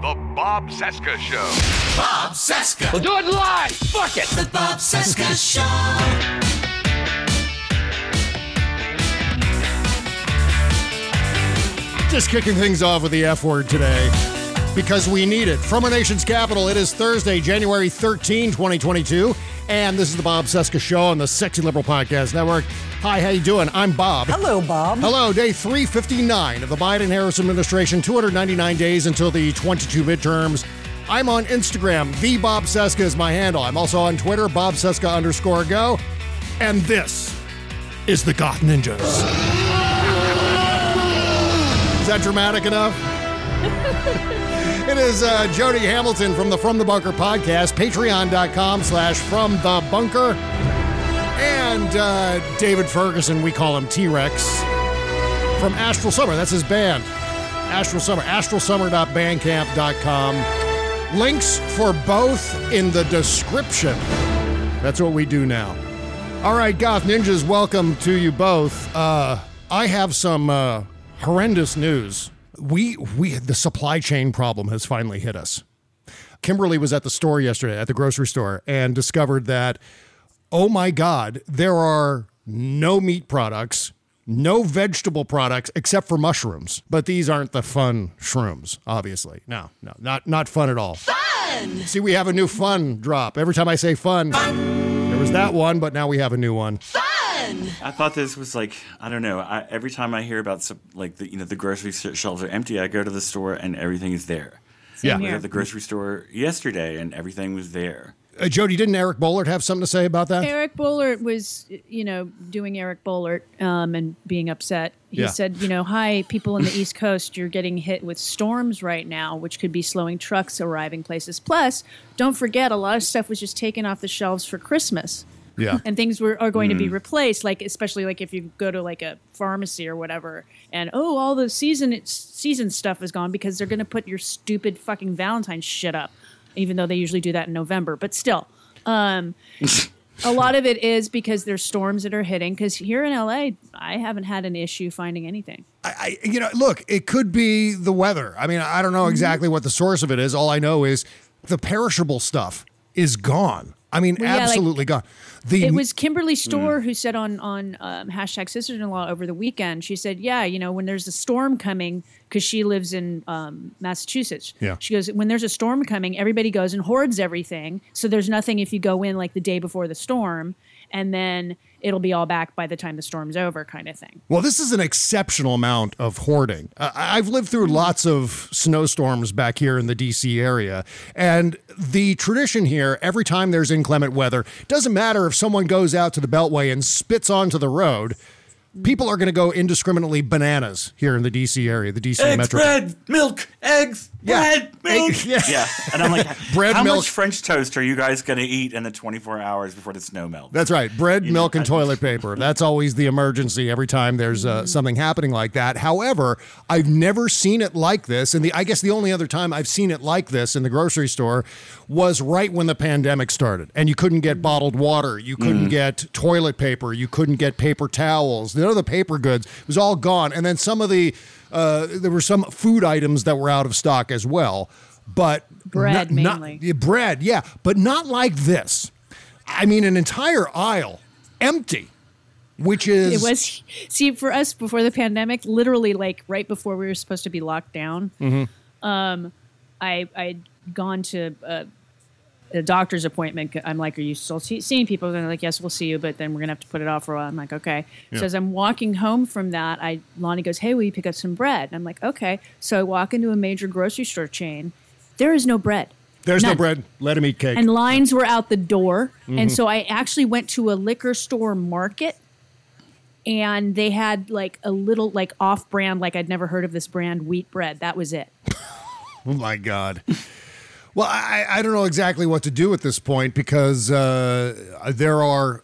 The Bob Cesca Show. Bob Cesca. We'll do it live. Fuck it. The Bob Cesca Show. Just kicking things off with the F word today because we need it. From our nation's capital, it is Thursday, January 13, 2022, and this is the Bob Cesca Show on the Sexy Liberal Podcast Network. Hi, how you doing? I'm Bob. Hello, Bob. Hello, day 359 of the Biden-Harris administration, 299 days until the 22 midterms. I'm on Instagram. The Bob Cesca is my handle. I'm also on Twitter, Bob Cesca underscore go. And this is the Goth Ninjas. Is that dramatic enough? it is uh, Jody Hamilton from the From the Bunker podcast, patreon.com slash from the bunker. And uh, David Ferguson, we call him T-Rex, from Astral Summer. That's his band. Astral Summer, astralsummer.bandcamp.com. Links for both in the description. That's what we do now. All right, Goth Ninjas, welcome to you both. Uh, I have some uh, horrendous news. We we the supply chain problem has finally hit us. Kimberly was at the store yesterday at the grocery store and discovered that oh my god, there are no meat products, no vegetable products except for mushrooms. But these aren't the fun shrooms, obviously. No, no, not not fun at all. Fun! See, we have a new fun drop. Every time I say fun, there was that one, but now we have a new one. Fun! I thought this was like I don't know. I, every time I hear about some, like the you know the grocery shelves are empty, I go to the store and everything is there. Yeah. I was here. at the grocery store yesterday and everything was there. Uh, Jody, didn't Eric Bollert have something to say about that? Eric Bollert was, you know, doing Eric Bollert um, and being upset. He Yeah. said, you know, hi, people in the East Coast, you're getting hit with storms right now, which could be slowing trucks arriving places. Plus, don't forget, a lot of stuff was just taken off the shelves for Christmas. Yeah. And things were are going to be Mm. replaced, like especially like if you go to like a pharmacy or whatever, and oh, all the season season stuff is gone because they're going to put your stupid fucking valentine shit up, even though they usually do that in November. But still, um, a lot of it is because there's storms that are hitting. Because here in LA, I haven't had an issue finding anything. I, you know, look, it could be the weather. I mean, I don't know exactly what the source of it is. All I know is the perishable stuff is gone. I mean, Well, yeah, like- absolutely gone. The it was Kimberly Stohr who said on on um, hashtag sisters-in-law over the weekend. She said, "Yeah, you know, when there's a storm coming, because she lives in um, Massachusetts. Yeah. She goes, when there's a storm coming, everybody goes and hoards everything. So there's nothing if you go in like the day before the storm, and then it'll be all back by the time the storm's over, kind of thing. Well, this is an exceptional amount of hoarding. Uh, I've lived through lots of snowstorms back here in the DC area. And the tradition here, every time there's inclement weather, doesn't matter if someone goes out to the Beltway and spits onto the road, people are going to go indiscriminately bananas here in the DC area, the DC Eggs, metro. bread, milk, eggs, Yeah. bread, milk. Egg- yeah. yeah. And I'm like, Bread, how milk. much French toast are you guys going to eat in the 24 hours before the snow melts? That's right. Bread, milk, and toilet paper. That's always the emergency every time there's uh, something happening like that. However, I've never seen it like this. And the I guess the only other time I've seen it like this in the grocery store was right when the pandemic started. And you couldn't get bottled water. You couldn't get toilet paper. You couldn't get paper towels. None of the paper goods it was all gone. And then some of the, uh, there were some food items that were out of stock as well. But Bread, not- not- mainly. yeah, bread, yeah, but not like this. I mean, an entire aisle empty, which is It was see for us before the pandemic, literally like right before we were supposed to be locked down. Mhm. Um, I I'd gone to a, a doctor's appointment. I'm like, "Are you still see- seeing people?" And they're like, "Yes, we'll see you, but then we're gonna have to put it off for a while." I'm like, "Okay." So as I'm walking home from that, I Lonnie goes, "Hey, will you pick up some bread?" And I'm like, "Okay." So I walk into a major grocery store chain. There is no bread. There's no bread. Let him eat cake. And lines were out the door. Mm-hmm. And so I actually went to a liquor store market and they had like a little like off brand, like I'd never heard of this brand, wheat bread. That was it. Oh my God. Well, I, I don't know exactly what to do at this point because uh, there are,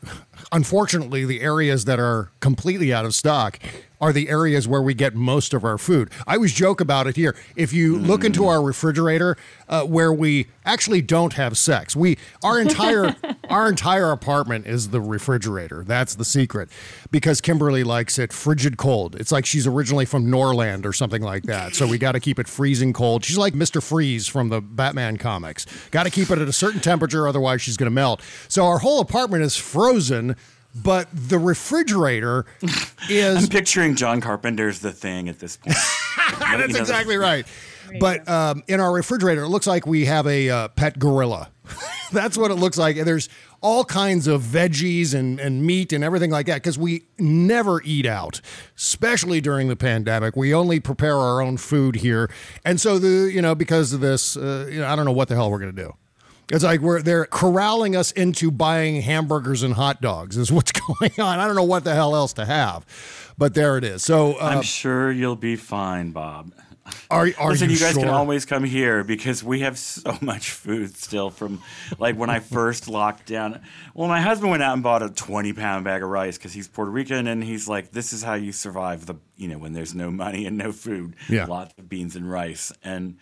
unfortunately, the areas that are completely out of stock are the areas where we get most of our food. I always joke about it here. If you look into our refrigerator, uh, where we actually don't have sex, we our entire our entire apartment is the refrigerator. That's the secret, because Kimberly likes it frigid cold. It's like she's originally from Norland or something like that. So we got to keep it freezing cold. She's like Mister Freeze from the Batman comics. Got to keep it at a certain temperature, otherwise she's going to melt. So our whole apartment is frozen. But the refrigerator is I'm picturing John Carpenter's The Thing at this point. That's exactly right. But um, in our refrigerator, it looks like we have a uh, pet gorilla. That's what it looks like. And there's all kinds of veggies and, and meat and everything like that because we never eat out, especially during the pandemic. We only prepare our own food here. And so, the you know, because of this, uh, you know, I don't know what the hell we're going to do. It's like we're they're corralling us into buying hamburgers and hot dogs is what's going on. I don't know what the hell else to have, but there it is. So uh, I'm sure you'll be fine, Bob. are are Listen, you, you, guys sure? can always come here because we have so much food still from like when I first locked down. Well, my husband went out and bought a 20 pound bag of rice because he's Puerto Rican and he's like, this is how you survive the, you know, when there's no money and no food. Yeah. Lots of beans and rice. And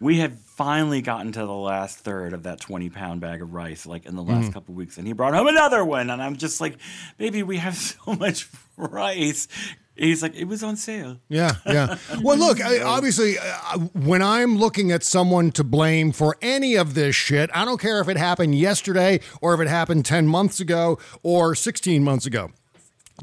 we had finally gotten to the last third of that 20 pound bag of rice, like in the last Mm-hmm. couple weeks. And he brought home another one. And I'm just like, baby, we have so much rice. He's like, it was on sale. Yeah, yeah. Well, look, I, obviously, uh, when I'm looking at someone to blame for any of this shit, I don't care if it happened yesterday or if it happened 10 months ago or 16 months ago.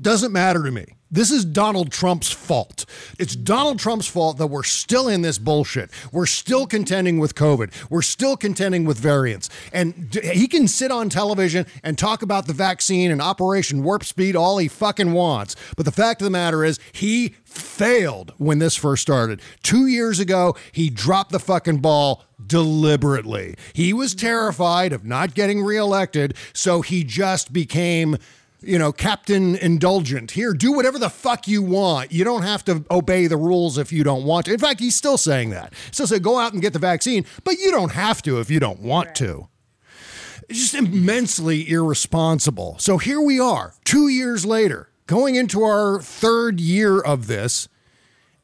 Doesn't matter to me. This is Donald Trump's fault. It's Donald Trump's fault that we're still in this bullshit. We're still contending with COVID. We're still contending with variants. And he can sit on television and talk about the vaccine and Operation Warp Speed all he fucking wants. But the fact of the matter is, he failed when this first started. Two years ago, he dropped the fucking ball deliberately. He was terrified of not getting reelected, so he just became you know, Captain Indulgent. Here, do whatever the fuck you want. You don't have to obey the rules if you don't want to. In fact, he's still saying that. Still say go out and get the vaccine, but you don't have to if you don't want to. It's just immensely irresponsible. So here we are, two years later, going into our third year of this,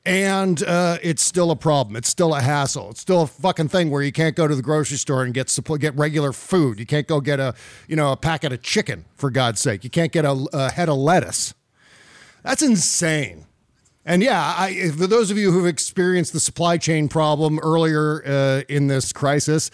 and uh, it's still a problem. It's still a hassle. It's still a fucking thing where you can't go to the grocery store and get get regular food. You can't go get a you know a packet of chicken for God's sake. You can't get a, a head of lettuce. That's insane. And yeah, I, for those of you who've experienced the supply chain problem earlier uh, in this crisis,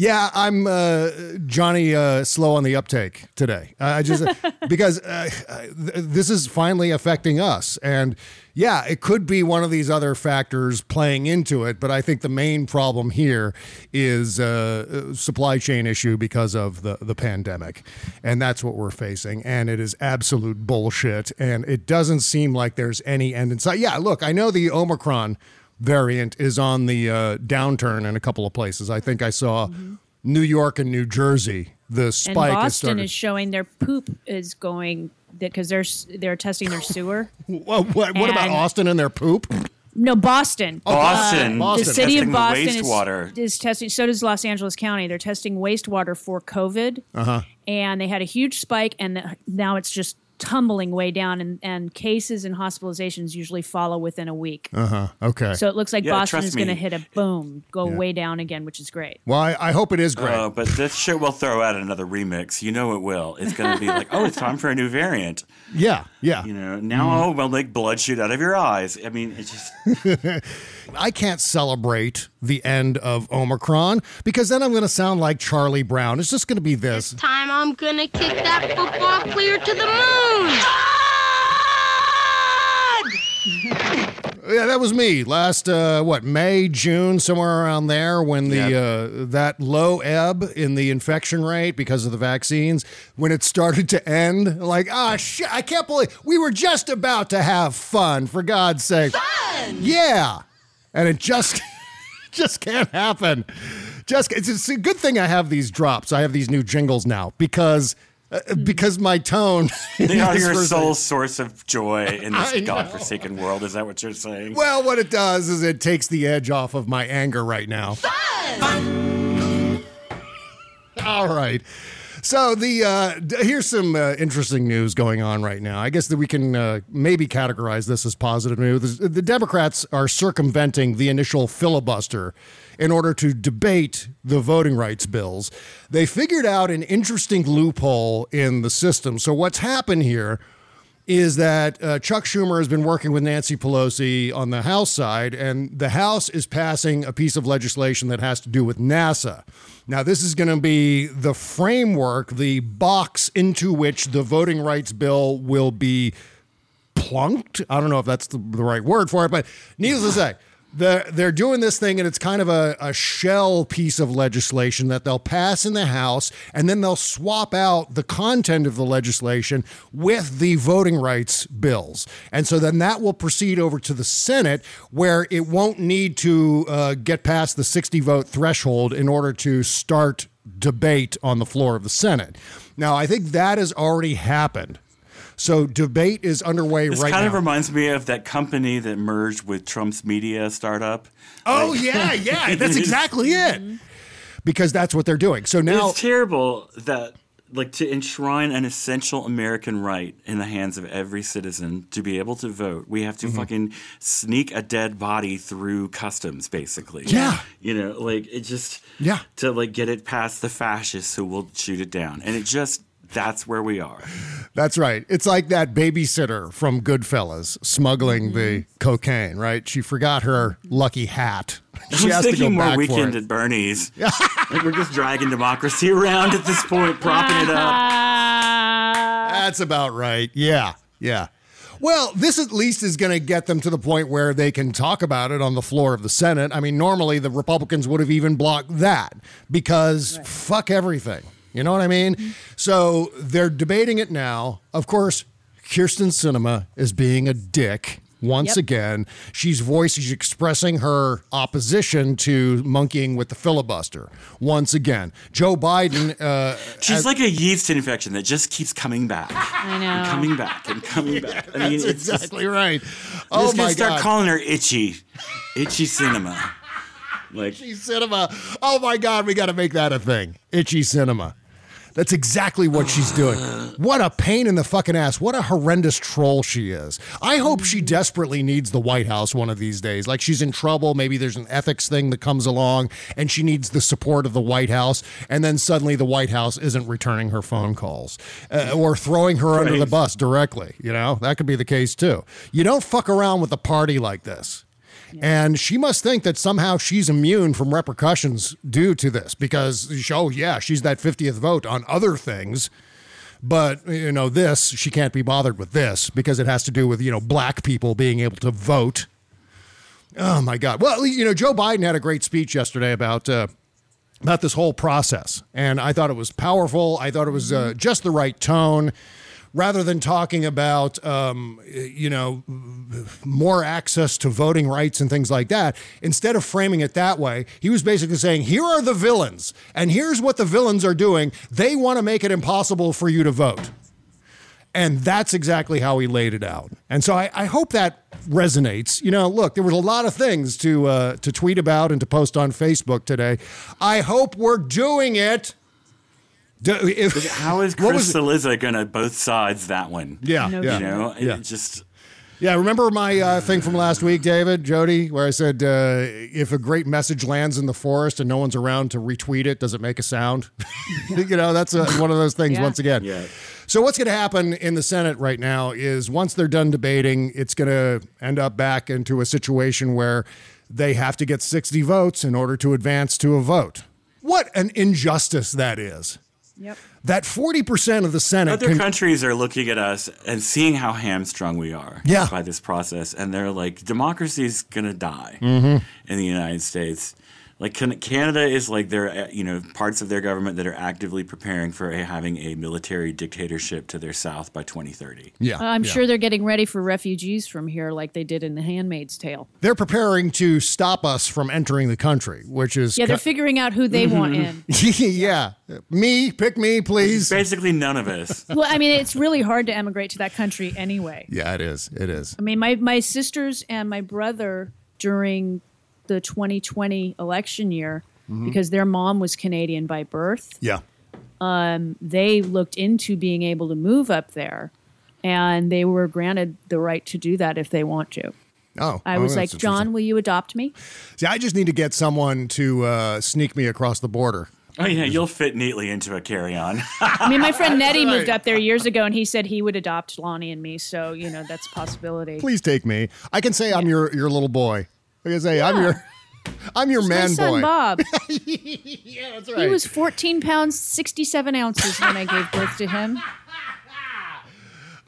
yeah, I'm uh, Johnny uh, slow on the uptake today. I just because uh, th- this is finally affecting us, and yeah, it could be one of these other factors playing into it. But I think the main problem here is uh, supply chain issue because of the the pandemic, and that's what we're facing. And it is absolute bullshit, and it doesn't seem like there's any end in sight. Yeah, look, I know the Omicron variant is on the uh, downturn in a couple of places. I think I saw New York and New Jersey. The spike has Boston started. is showing their poop is going because they're they're testing their sewer. what, what, what about Austin and their poop? No, Boston. Boston, Boston. The city of testing the Boston is, wastewater. is testing. So does Los Angeles County. They're testing wastewater for COVID, uh-huh. and they had a huge spike, and the, now it's just tumbling way down. And, and cases and hospitalizations usually follow within a week. Uh huh. Okay. So it looks like Yeah, Boston trust is going to me. hit a boom, go way down again, which is great. well, I, I hope it is great. Oh, but this shit will throw out another remix. You know it will. It's going to be like, oh, it's time for a new variant. yeah, yeah. You know, now Mm-hmm. oh, we'll make blood shoot out of your eyes. I mean, it's just I can't celebrate the end of Omicron because then I'm going to sound like Charlie Brown. It's just going to be this. time I'm gonna kick that football clear to the moon. Yeah, that was me last uh, what May, June, somewhere around there when the Yep. uh, that low ebb in the infection rate because of the vaccines when it started to end. Like, ah, shit! I can't believe we were just about to have fun. For God's sake, fun. Yeah, and it just just can't happen. Just it's, it's a good thing I have these drops. I have these new jingles now because. Uh, because my tone They are your for- sole source of joy in I this know. godforsaken world. Is that what you're saying? Well, what it does is it takes the edge off of my anger right now. Fun. All right. So the uh, here's some uh, interesting news going on right now. I guess that we can uh, maybe categorize this as positive news. The Democrats are circumventing the initial filibuster in order to debate the voting rights bills. They figured out an interesting loophole in the system. So what's happened here is that uh, Chuck Schumer has been working with Nancy Pelosi on the House side, and the House is passing a piece of legislation that has to do with NASA. Now, this is going to be the framework, the box into which the voting rights bill will be plunked. I don't know if that's the, the right word for it, but needless to say, they're, they're doing this thing, and it's kind of a, a shell piece of legislation that they'll pass in the House, and then they'll swap out the content of the legislation with the voting rights bills. And so then that will proceed over to the Senate, where it won't need to uh, get past the 60 vote threshold in order to start debate on the floor of the Senate. Now, I think that has already happened. So debate is underway This right now. This kind of reminds me of that company that merged with Trump's media startup. Oh yeah, yeah, that's exactly it. Because that's what they're doing. So now it's terrible that like to enshrine an essential American right in the hands of every citizen to be able to vote, we have to Mm-hmm. fucking sneak a dead body through customs, basically. Yeah. You know, like it just Yeah. to like get it past the fascists who will shoot it down. And it just that's where we are. that's right. It's like that babysitter from Goodfellas smuggling the mm-hmm. cocaine, right? She forgot her lucky hat. I She was has to go thinking more back weekend at Bernie's. like we're just dragging democracy around at this point, propping it up. That's about right. Yeah, yeah. Well, this at least is going to get them to the point where they can talk about it on the floor of the Senate. I mean, normally the Republicans would have even blocked that because fuck everything. You know what I mean? So they're debating it now. Of course, Kyrsten Sinema is being a dick once Yep. again. She's voicing, she's expressing her opposition to monkeying with the filibuster once again. Joe Biden. Uh, She's like a yeast infection that just keeps coming back. I know. And coming back and coming back. I mean, that's it's just- exactly right. I'm Oh just gonna my start god. calling her itchy, itchy Sinema. Like Itchy Sinema. Oh my God, we got to make that a thing. Itchy Sinema. That's exactly what she's doing. What a pain in the fucking ass. What a horrendous troll she is. I hope she desperately needs the White House one of these days. Like she's in trouble. Maybe there's an ethics thing that comes along and she needs the support of the White House. And then suddenly the White House isn't returning her phone calls uh, or throwing her under the bus directly. You know, that could be the case too. You don't fuck around with a party like this. And she must think that somehow she's immune from repercussions due to this because, oh, yeah, she's that 50th vote on other things. But, you know, this, she can't be bothered with this because it has to do with, you know, black people being able to vote. Oh, my God. Well, you know, Joe Biden had a great speech yesterday about. Uh, about this whole process. And I thought it was powerful. I thought it was uh, just the right tone. Rather than talking about, um, you know, more access to voting rights and things like that, instead of framing it that way, he was basically saying, here are the villains, and here's what the villains are doing. They want to make it impossible for you to vote. And that's exactly how he laid it out. And so I, I hope that resonates. You know, look, there was a lot of things to uh, to tweet about and to post on Facebook today. I hope we're doing it. Do, if, how is what Chris was it? Cillizza gonna both sides that one? Yeah, No yeah. You know, Yeah. it just Yeah, remember my uh, thing from last week, David, Jody, where I said uh, if a great message lands in the forest and no one's around to retweet it, does it make a sound? you know, that's uh one of those things Yeah. once again. Yeah. So what's going to happen in the Senate right now is once they're done debating, it's going to end up back into a situation where they have to get 60 votes in order to advance to a vote. What an injustice that is. Yep. That 40% of the Senate. Other con- countries are looking at us and seeing how hamstrung we are Yeah. by this process, and they're like, democracy's gonna die Mhm. in the United States. Like Canada is like they're uh, you know parts of their government that are actively preparing for a, having a military dictatorship to their south by 2030. yeah. Uh, I'm yeah. sure they're getting ready for refugees from here, like they did in The Handmaid's Tale. They're preparing to stop us from entering the country, which is. Yeah, they're ki- figuring out who they want in. yeah. Me, pick me, please. Basically, none of us. Well, I mean, it's really hard to emigrate to that country anyway. Yeah, it is. It is. I mean, my, my sisters and my brother during the 2020 election year, Mhm. because their mom was Canadian by birth, Yeah. um, they looked into being able to move up there, and they were granted the right to do that if they want to. Oh. I oh, was that's like, John, will you adopt me? See, I just need to get someone to uh, sneak me across the border. Oh yeah, you'll fit neatly into a carry-on. I mean, my friend Nettie right. moved up there years ago, and he said he would adopt Lonnie and me. So you know that's a possibility. Please take me. I can say I'm your your little boy. I can say I'm your I'm your my man son boy. Bob. yeah, that's right. He was 14 pounds 67 ounces when I gave birth to him.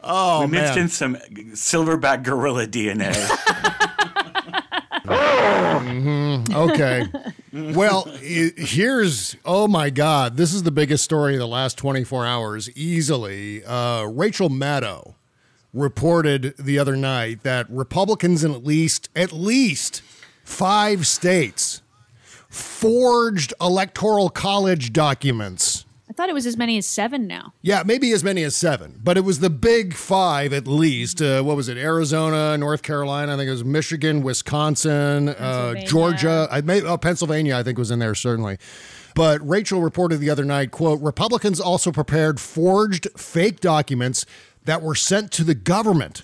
Oh we mixed man. in some silverback gorilla DNA. Mhm. Okay. well, here's oh my God, this is the biggest story of the last 24 hours, easily. Uh, Rachel Maddow reported the other night that Republicans in at least at least five states forged electoral college documents. I thought it was as many as seven now. Yeah, maybe as many as seven, but it was the big five at least. Uh, what was it? Arizona, North Carolina, I think it was Michigan, Wisconsin, uh, Georgia. I may, oh, Pennsylvania, I think was in there certainly. But Rachel reported the other night, quote, Republicans also prepared forged fake documents that were sent to the government,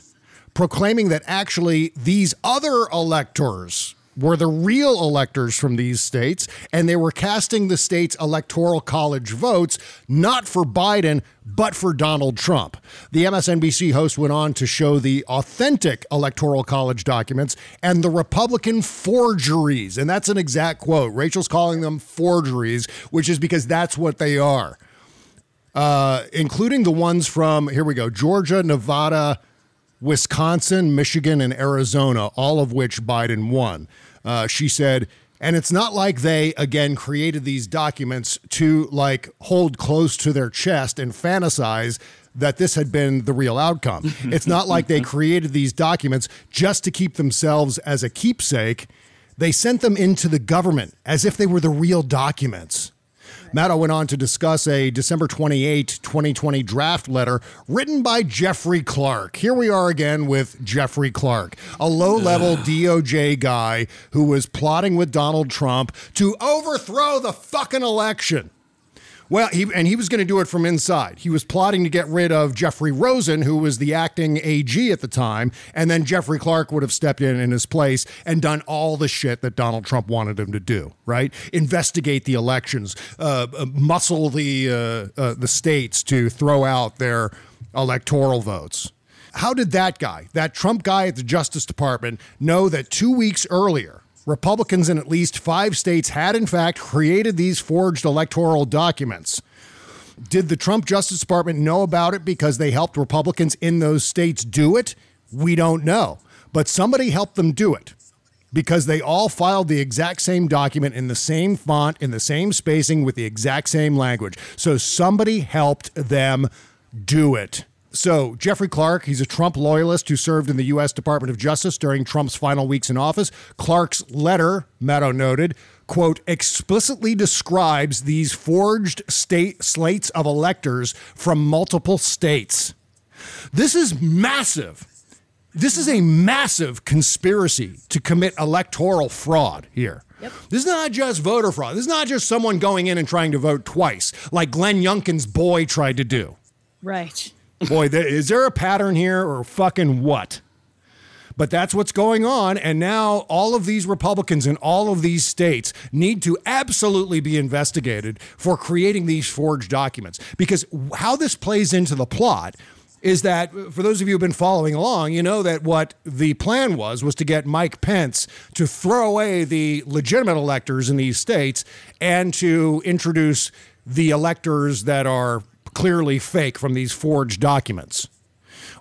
proclaiming that actually these other electors were the real electors from these states, and they were casting the state's electoral college votes not for Biden, but for Donald Trump. The MSNBC host went on to show the authentic electoral college documents and the Republican forgeries. And that's an exact quote. Rachel's calling them forgeries, which is because that's what they are. Uh, including the ones from, here we go, Georgia, Nevada, Wisconsin, Michigan, and Arizona, all of which Biden won. Uh, she said, and it's not like they, again, created these documents to like hold close to their chest and fantasize that this had been the real outcome. it's not like they created these documents just to keep themselves as a keepsake. They sent them into the government as if they were the real documents. Maddow went on to discuss a December 28, 2020 draft letter written by Jeffrey Clark. Here we are again with Jeffrey Clark, a low level DOJ guy who was plotting with Donald Trump to overthrow the fucking election. Well, he and he was going to do it from inside. He was plotting to get rid of Jeffrey Rosen, who was the acting AG at the time, and then Jeffrey Clark would have stepped in in his place and done all the shit that Donald Trump wanted him to do. Right? Investigate the elections, uh, uh, muscle the uh, uh, the states to throw out their electoral votes. How did that guy, that Trump guy at the Justice Department, know that two weeks earlier? Republicans in at least five states had, in fact, created these forged electoral documents. Did the Trump Justice Department know about it because they helped Republicans in those states do it? We don't know. But somebody helped them do it because they all filed the exact same document in the same font, in the same spacing, with the exact same language. So somebody helped them do it. So, Jeffrey Clark, he's a Trump loyalist who served in the U.S. Department of Justice during Trump's final weeks in office. Clark's letter, Maddow noted, quote, explicitly describes these forged state slates of electors from multiple states. This is massive. This is a massive conspiracy to commit electoral fraud here. This is not just voter fraud. This is not just someone going in and trying to vote twice, like Glenn Youngkin's boy tried to do. Right. Boy, th- is there a pattern here or fucking what? But that's what's going on. And now all of these Republicans in all of these states need to absolutely be investigated for creating these forged documents. Because how this plays into the plot is that for those of you who've been following along, you know that what the plan was was to get Mike Pence to throw away the legitimate electors in these states and to introduce the electors that are clearly fake from these forged documents.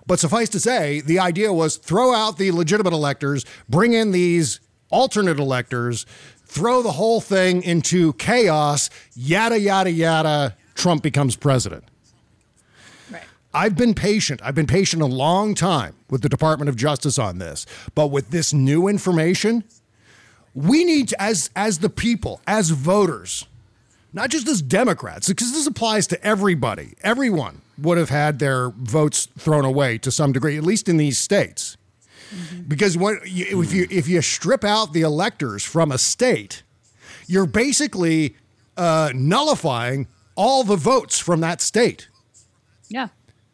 But suffice to say, the idea was throw out the legitimate electors, bring in these alternate electors, throw the whole thing into chaos, yada, yada, yada. Trump becomes president. Right. I've been patient. I've been patient a long time with the Department of Justice on this. But with this new information, we need to, as as the people, as voters, not just as Democrats, because this applies to everybody. Everyone would have had their votes thrown away to some degree, at least in these states. Because what if you if you strip out the electors from a state, you're basically uh, nullifying all the votes from that state Yeah.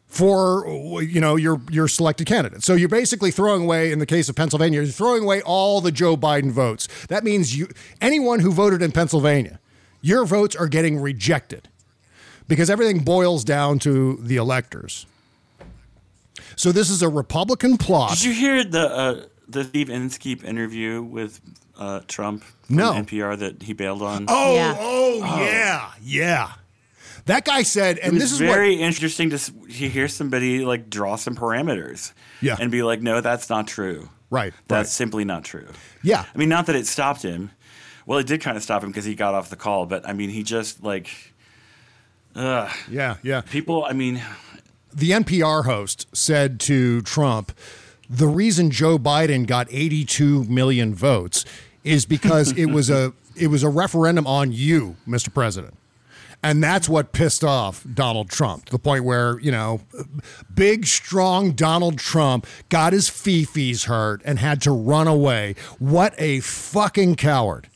for you know your your selected candidate. So you're basically throwing away in the case of Pennsylvania, you're throwing away all the Joe Biden votes. That means you anyone who voted in Pennsylvania, your votes are getting rejected because everything boils down to the electors. So this is a Republican plot. Did you hear the uh, the Steve Inskeep interview with uh, Trump from No. NPR that he bailed on? Oh, Yeah. oh, yeah, yeah. That guy said, It and was this is very what interesting to, to hear somebody like draw some parameters, Yeah. and be like, "No, that's not true. Right, That's right. simply not true." Yeah. I mean, not that it stopped him. Well, it did kind of stop him because he got off the call, but I mean, he just like, ugh. yeah, yeah. People, I mean, the NPR host said to Trump, the reason Joe Biden got 82 million votes is because it was a it was a referendum on you, Mr. President. And that's what pissed off Donald Trump to the point where, you know, big, strong Donald Trump got his fifis hurt and had to run away. What a fucking coward.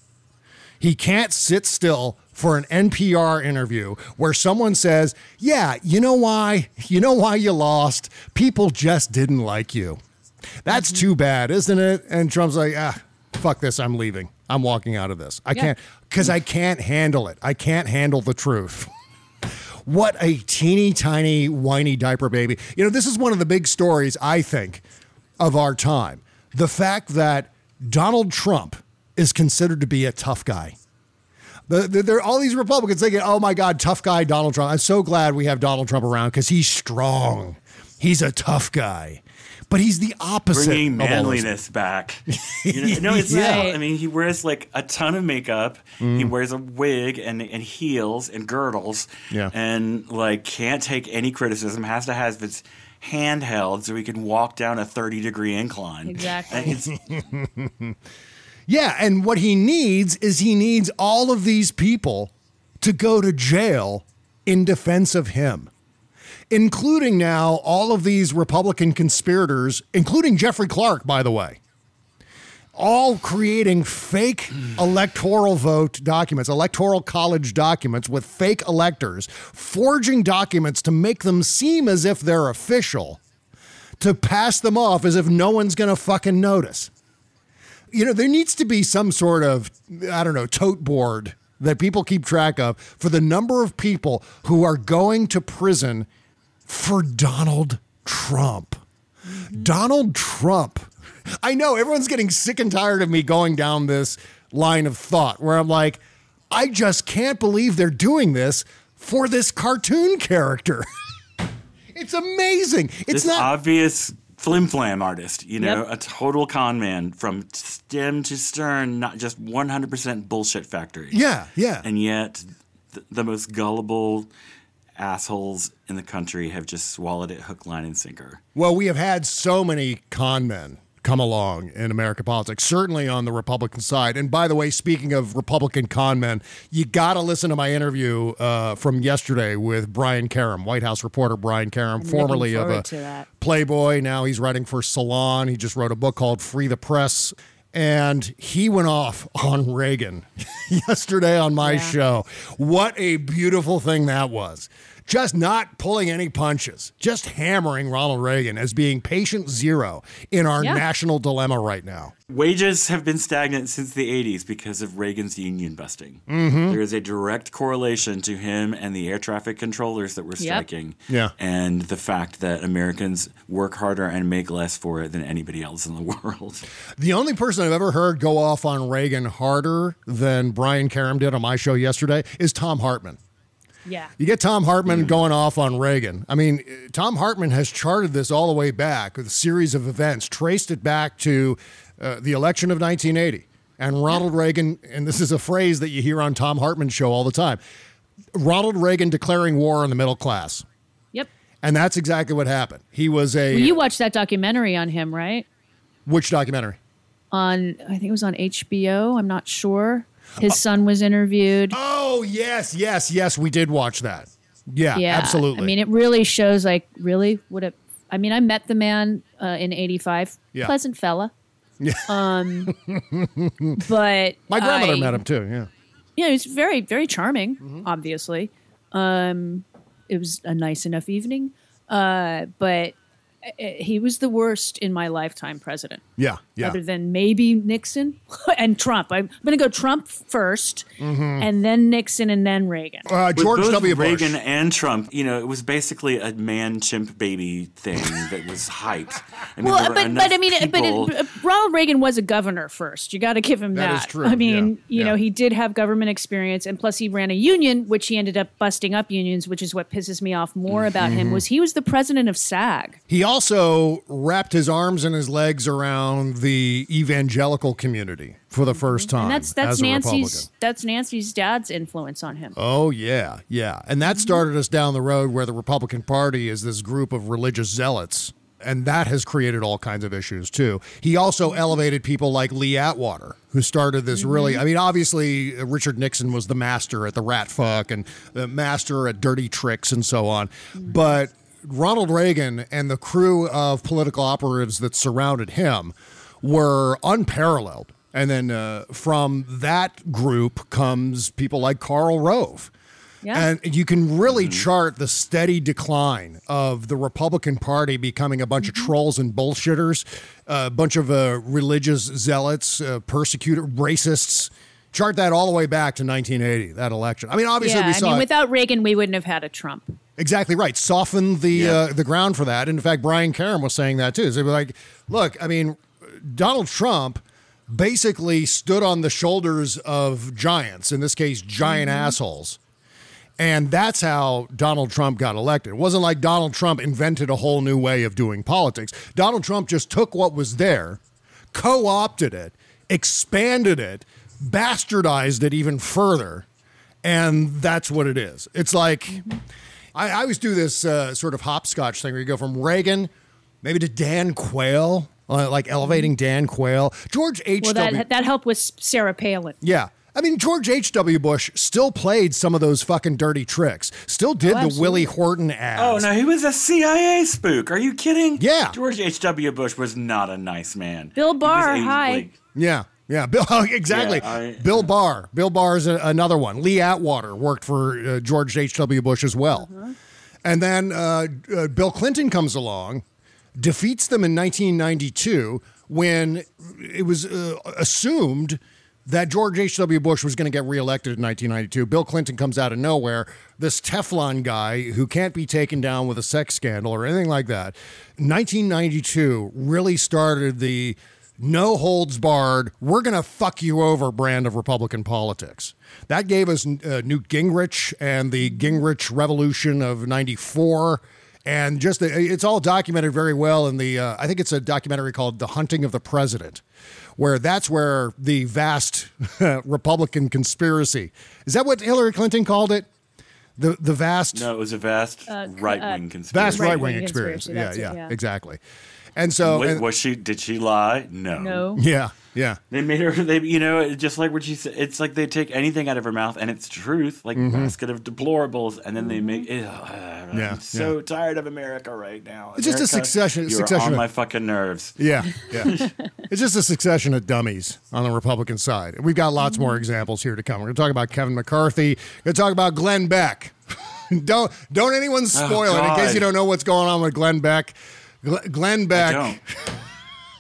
He can't sit still for an NPR interview where someone says, "Yeah, you know why? You know why you lost? People just didn't like you." That's too bad, isn't it? And Trump's like, "Ah, fuck this. I'm leaving. I'm walking out of this. I Yeah. can't cuz I can't handle it. I can't handle the truth." What a teeny tiny whiny diaper baby. You know, this is one of the big stories, I think, of our time. The fact that Donald Trump is considered to be a tough guy. The, the, there are all these Republicans thinking, oh my God, tough guy, Donald Trump. I'm so glad we have Donald Trump around because he's strong. He's a tough guy. But he's the opposite. bringing of all manliness back. You know, no, it's Yeah. not. I mean, he wears like a ton of makeup. He Mm. wears a wig and, and heels and girdles. Yeah. And like can't take any criticism. Has to have his hand held so he can walk down a thirty degree incline. Exactly. Yeah, and what he needs is he needs all of these people to go to jail in defense of him, including now all of these Republican conspirators, including Jeffrey Clark, by the way, all creating fake hmm. electoral vote documents, electoral college documents with fake electors, forging documents to make them seem as if they're official, to pass them off as if no one's going to fucking notice you know, there needs to be some sort of, I don't know, tote board that people keep track of for the number of people who are going to prison for Donald Trump. Donald Trump. I know everyone's getting sick and tired of me going down this line of thought where I'm like, I just can't believe they're doing this for this cartoon character. it's amazing. It's this not obvious flim flam artist. You know, Yep. a total con man from stem to stern. Not just one hundred percent bullshit factory. Yeah, yeah. and yet th- the most gullible assholes in the country have just swallowed it hook, line, and sinker. Well, we have had so many con men come along in American politics, certainly on the Republican side. And by the way, speaking of Republican con men, you got to listen to my interview uh, from yesterday with Brian Karem, White House reporter Brian Karem, formerly of a forward to that. Playboy. Now he's writing for Salon. He just wrote a book called Free the Press. And he went off on Reagan yesterday on my Yeah. show. What a beautiful thing that was. Just not pulling any punches, just hammering Ronald Reagan as being patient zero in our Yeah. national dilemma right now. Wages have been stagnant since the 80s because of Reagan's union busting. Mm-hmm. There is a direct correlation to him and the air traffic controllers that were striking. Yeah. And the fact that Americans work harder and make less for it than anybody else in the world. The only person I've ever heard go off on Reagan harder than Brian Karem did on my show yesterday is Thom Hartmann. Yeah. You get Thom Hartmann going off on Reagan. I mean, uh, Thom Hartmann has charted this all the way back with a series of events, traced it back to uh, the election of 1980. And Ronald Reagan, and this is a phrase that you hear on Thom Hartmann's show all the time Ronald Reagan declaring war on the middle class. Yep. And that's exactly what happened. He was a. Well, you watched that documentary on him, right? which documentary? On I think it was on HBO. I'm not sure. His son was interviewed. Oh, yes, yes, yes. We did watch that. Yeah, yeah, absolutely. I mean, it really shows like really what it. I mean, I met the man uh, in '85. Yeah. Pleasant fella. Yeah. Um, but My grandmother I- met him too. Yeah. Yeah, he's very, very charming. Mm-hmm. Obviously, um, it was a nice enough evening, uh, but uh, he was the worst in my lifetime president. Yeah. Yeah. Other than maybe Nixon and Trump. I'm going to go Trump 1st Mhm. and then Nixon, and then Reagan. Uh, With George both W. Bush. Reagan and Trump, you know, it was basically a man chimp baby thing that was hyped. I mean, well, but but I mean, people- but it, Ronald Reagan was a governor first. You got to give him That that. is true, I mean, yeah, you yeah. know, he did have government experience, and plus he ran a union, which he ended up busting up unions, which is what pisses me off more about him. Mhm. Was he was the president of SAG? He also wrapped his arms and his legs around the evangelical community for the first time. and that's that's a Republican. Nancy's that's Nancy's dad's influence on him. Oh yeah, yeah, and that mm-hmm. started us down the road where the Republican Party is this group of religious zealots, and that has created all kinds of issues too. He also elevated people like Lee Atwater, who started this mm-hmm. really. I mean, obviously uh, Richard Nixon was the master at the rat fuck and the master at dirty tricks and so on, mm-hmm. but Ronald Reagan and the crew of political operatives that surrounded him were unparalleled. And then uh, from that group comes people like Karl Rove. Yeah. And you can really chart the steady decline of the Republican Party becoming a bunch of trolls and bullshitters, a bunch of uh, religious zealots, uh, persecutor, racists. Chart that all the way back to 1980, that election. I mean, obviously, yeah, we I mean, it- without Reagan, we wouldn't have had a Trump. Exactly right. Soften the uh, the ground for that. And in fact, Brian Karem was saying that too. So they were like, look, I mean, Donald Trump basically stood on the shoulders of giants. In this case, giant assholes. And that's how Donald Trump got elected. It wasn't like Donald Trump invented a whole new way of doing politics. Donald Trump just took what was there, co opted it, expanded it, bastardized it even further. And that's what it is. It's like, I, I always do this uh, sort of hopscotch thing where you go from Reagan maybe to Dan Quayle, uh, like elevating Dan Quayle. George H.W. Well, that that helped with Sarah Palin. Yeah. I mean, George H.W. Bush still played some of those fucking dirty tricks. Still did the Willie Horton ads. Oh no, he was a CIA spook. Are you kidding? Yeah. George H. W. Bush was not a nice man. Bill Barr, a- hi. like, Yeah. Yeah, Bill. oh, exactly. Yeah, I- Bill Barr. Bill Barr is a, another one. Lee Atwater worked for uh, George H.W. Bush as well. And then uh, uh, Bill Clinton comes along, defeats them in 1992 when it was uh, assumed that George H.W. Bush was going to get reelected in 1992. Bill Clinton comes out of nowhere, this Teflon guy who can't be taken down with a sex scandal or anything like that. 1992 really started the no holds barred, we're going to fuck you over brand of Republican politics. That gave us uh, Newt Gingrich and the Gingrich Revolution of 94. And just the, it's all documented very well in the, uh, I think it's a documentary called The Hunting of the President, where that's where the vast Republican conspiracy is that what Hillary Clinton called it? The, the vast No, it was a vast Uh, right wing uh, conspiracy. vast right wing experience. conspiracy, Yeah, yeah, yeah. exactly. And so, was, and- was she? Did she lie? No. No. yeah, yeah. They made her. They, you know, just like what she said. It's like they take anything out of her mouth, and it's truth, like Mhm. basket of deplorables, and then they make. Ugh, Yeah, I'm so tired of America right now. It's just a succession- You're succession on of- my fucking nerves. Yeah, yeah. it's just a succession of dummies on the Republican side. We've got lots more examples here to come. We're going to talk about Kevin McCarthy. We're going to talk about Glenn Beck. don't don't anyone spoil it in case you don't know what's going on with Glenn Beck. Gl- Glenn Beck. don't.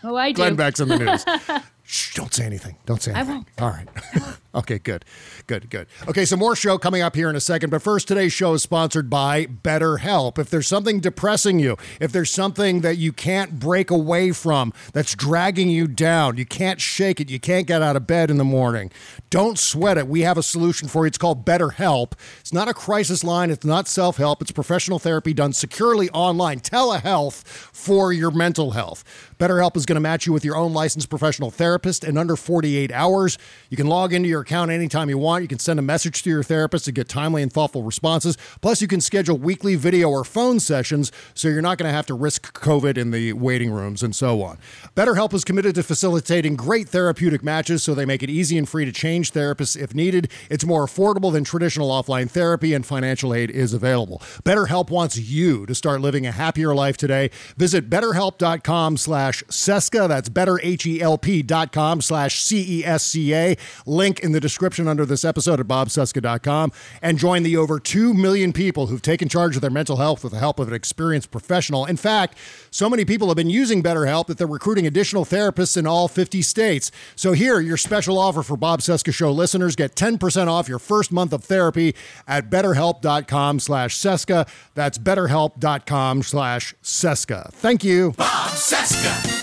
Oh, I do. Glenn Beck's in the news. Shh, don't say anything. Don't say anything. I anything. won't. All right. Okay, good. Good, good. Okay, so more show coming up here in a second. But first, today's show is sponsored by BetterHelp. If there's something depressing you, if there's something that you can't break away from that's dragging you down, you can't shake it, you can't get out of bed in the morning, don't sweat it. We have a solution for you. It's called BetterHelp. It's not a crisis line, it's not self help, it's professional therapy done securely online, telehealth for your mental health. BetterHelp is going to match you with your own licensed professional therapist in under 48 hours. You can log into your account anytime you want. You can send a message to your therapist to get timely and thoughtful responses. Plus, you can schedule weekly video or phone sessions so you're not going to have to risk COVID in the waiting rooms and so on. BetterHelp is committed to facilitating great therapeutic matches so they make it easy and free to change therapists if needed. It's more affordable than traditional offline therapy, and financial aid is available. BetterHelp wants you to start living a happier life today. Visit betterhelp.com slash Cesca. That's betterhelp.com slash C-E-S-C-A. Link in the description under this episode at bobcesca.com. And join the over 2 million people who've taken charge of their mental health with the help of an experienced professional. In fact, so many people have been using BetterHelp that they're recruiting additional therapists in all 50 states. So here, your special offer for Bob Cesca Show listeners. Get 10% off your first month of therapy at betterhelp.com slash Cesca. That's betterhelp.com slash Cesca. Thank you. Bob Cesca.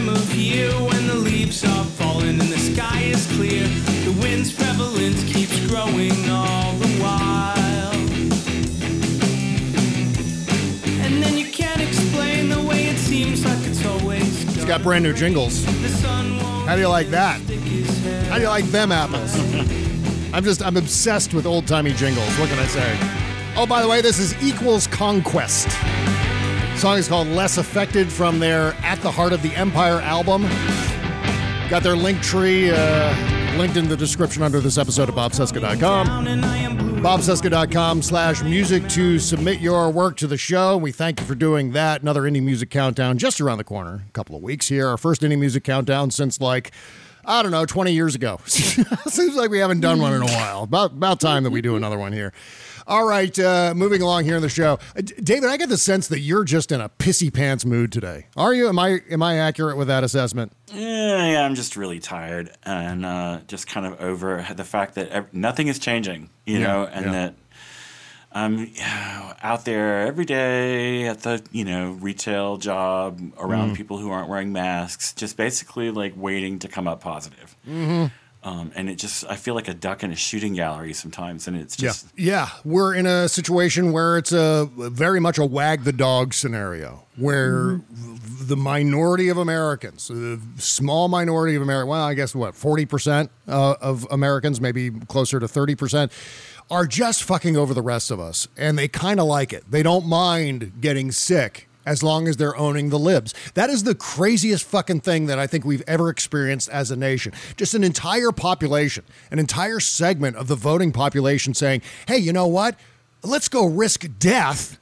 Time of year when the leaves are falling and the sky is clear. The wind's prevalence keeps growing all the while. And then you can't explain the way it seems like it's always He's got brand new jingles. the sun won't How do you like that? stick his head. How do you like them apples? I'm just, I'm obsessed with old timey jingles. What can I say? Oh, by the way, this is Equals Conquest. Song is called Less Affected from their At the Heart of the Empire album. Got their link tree uh, linked in the description under this episode of bobcesca.com. Bobcesca.com slash music to submit your work to the show. We thank you for doing that. Another indie music countdown just around the corner. A couple of weeks here. Our first indie music countdown since like, I don't know, 20 years ago. Seems like we haven't done one in a while. About, about time that we do another one here. All right, uh, moving along here in the show. Uh, David, I get the sense that you're just in a pissy pants mood today. Are you? Am I am I accurate with that assessment? Yeah, yeah, I'm just really tired and uh, just kind of over the fact that ev- nothing is changing, you Yeah, know, and yeah. that I'm out there every day at the, you know, retail job around people who aren't wearing masks, just basically like waiting to come up positive. Mm-hmm. Um, and it just, I feel like a duck in a shooting gallery sometimes, and it's just, yeah, yeah. We're in a situation where it's a very much a wag the dog scenario, where the minority of Americans, the small minority of Americans, well, I guess what, forty percent uh, of Americans, maybe closer to thirty percent, are just fucking over the rest of us, and they kind of like it. They don't mind getting sick as long as they're owning the libs. That is the craziest fucking thing that I think we've ever experienced as a nation. Just an entire population, an entire segment of the voting population saying, hey, you know what? Let's go risk death.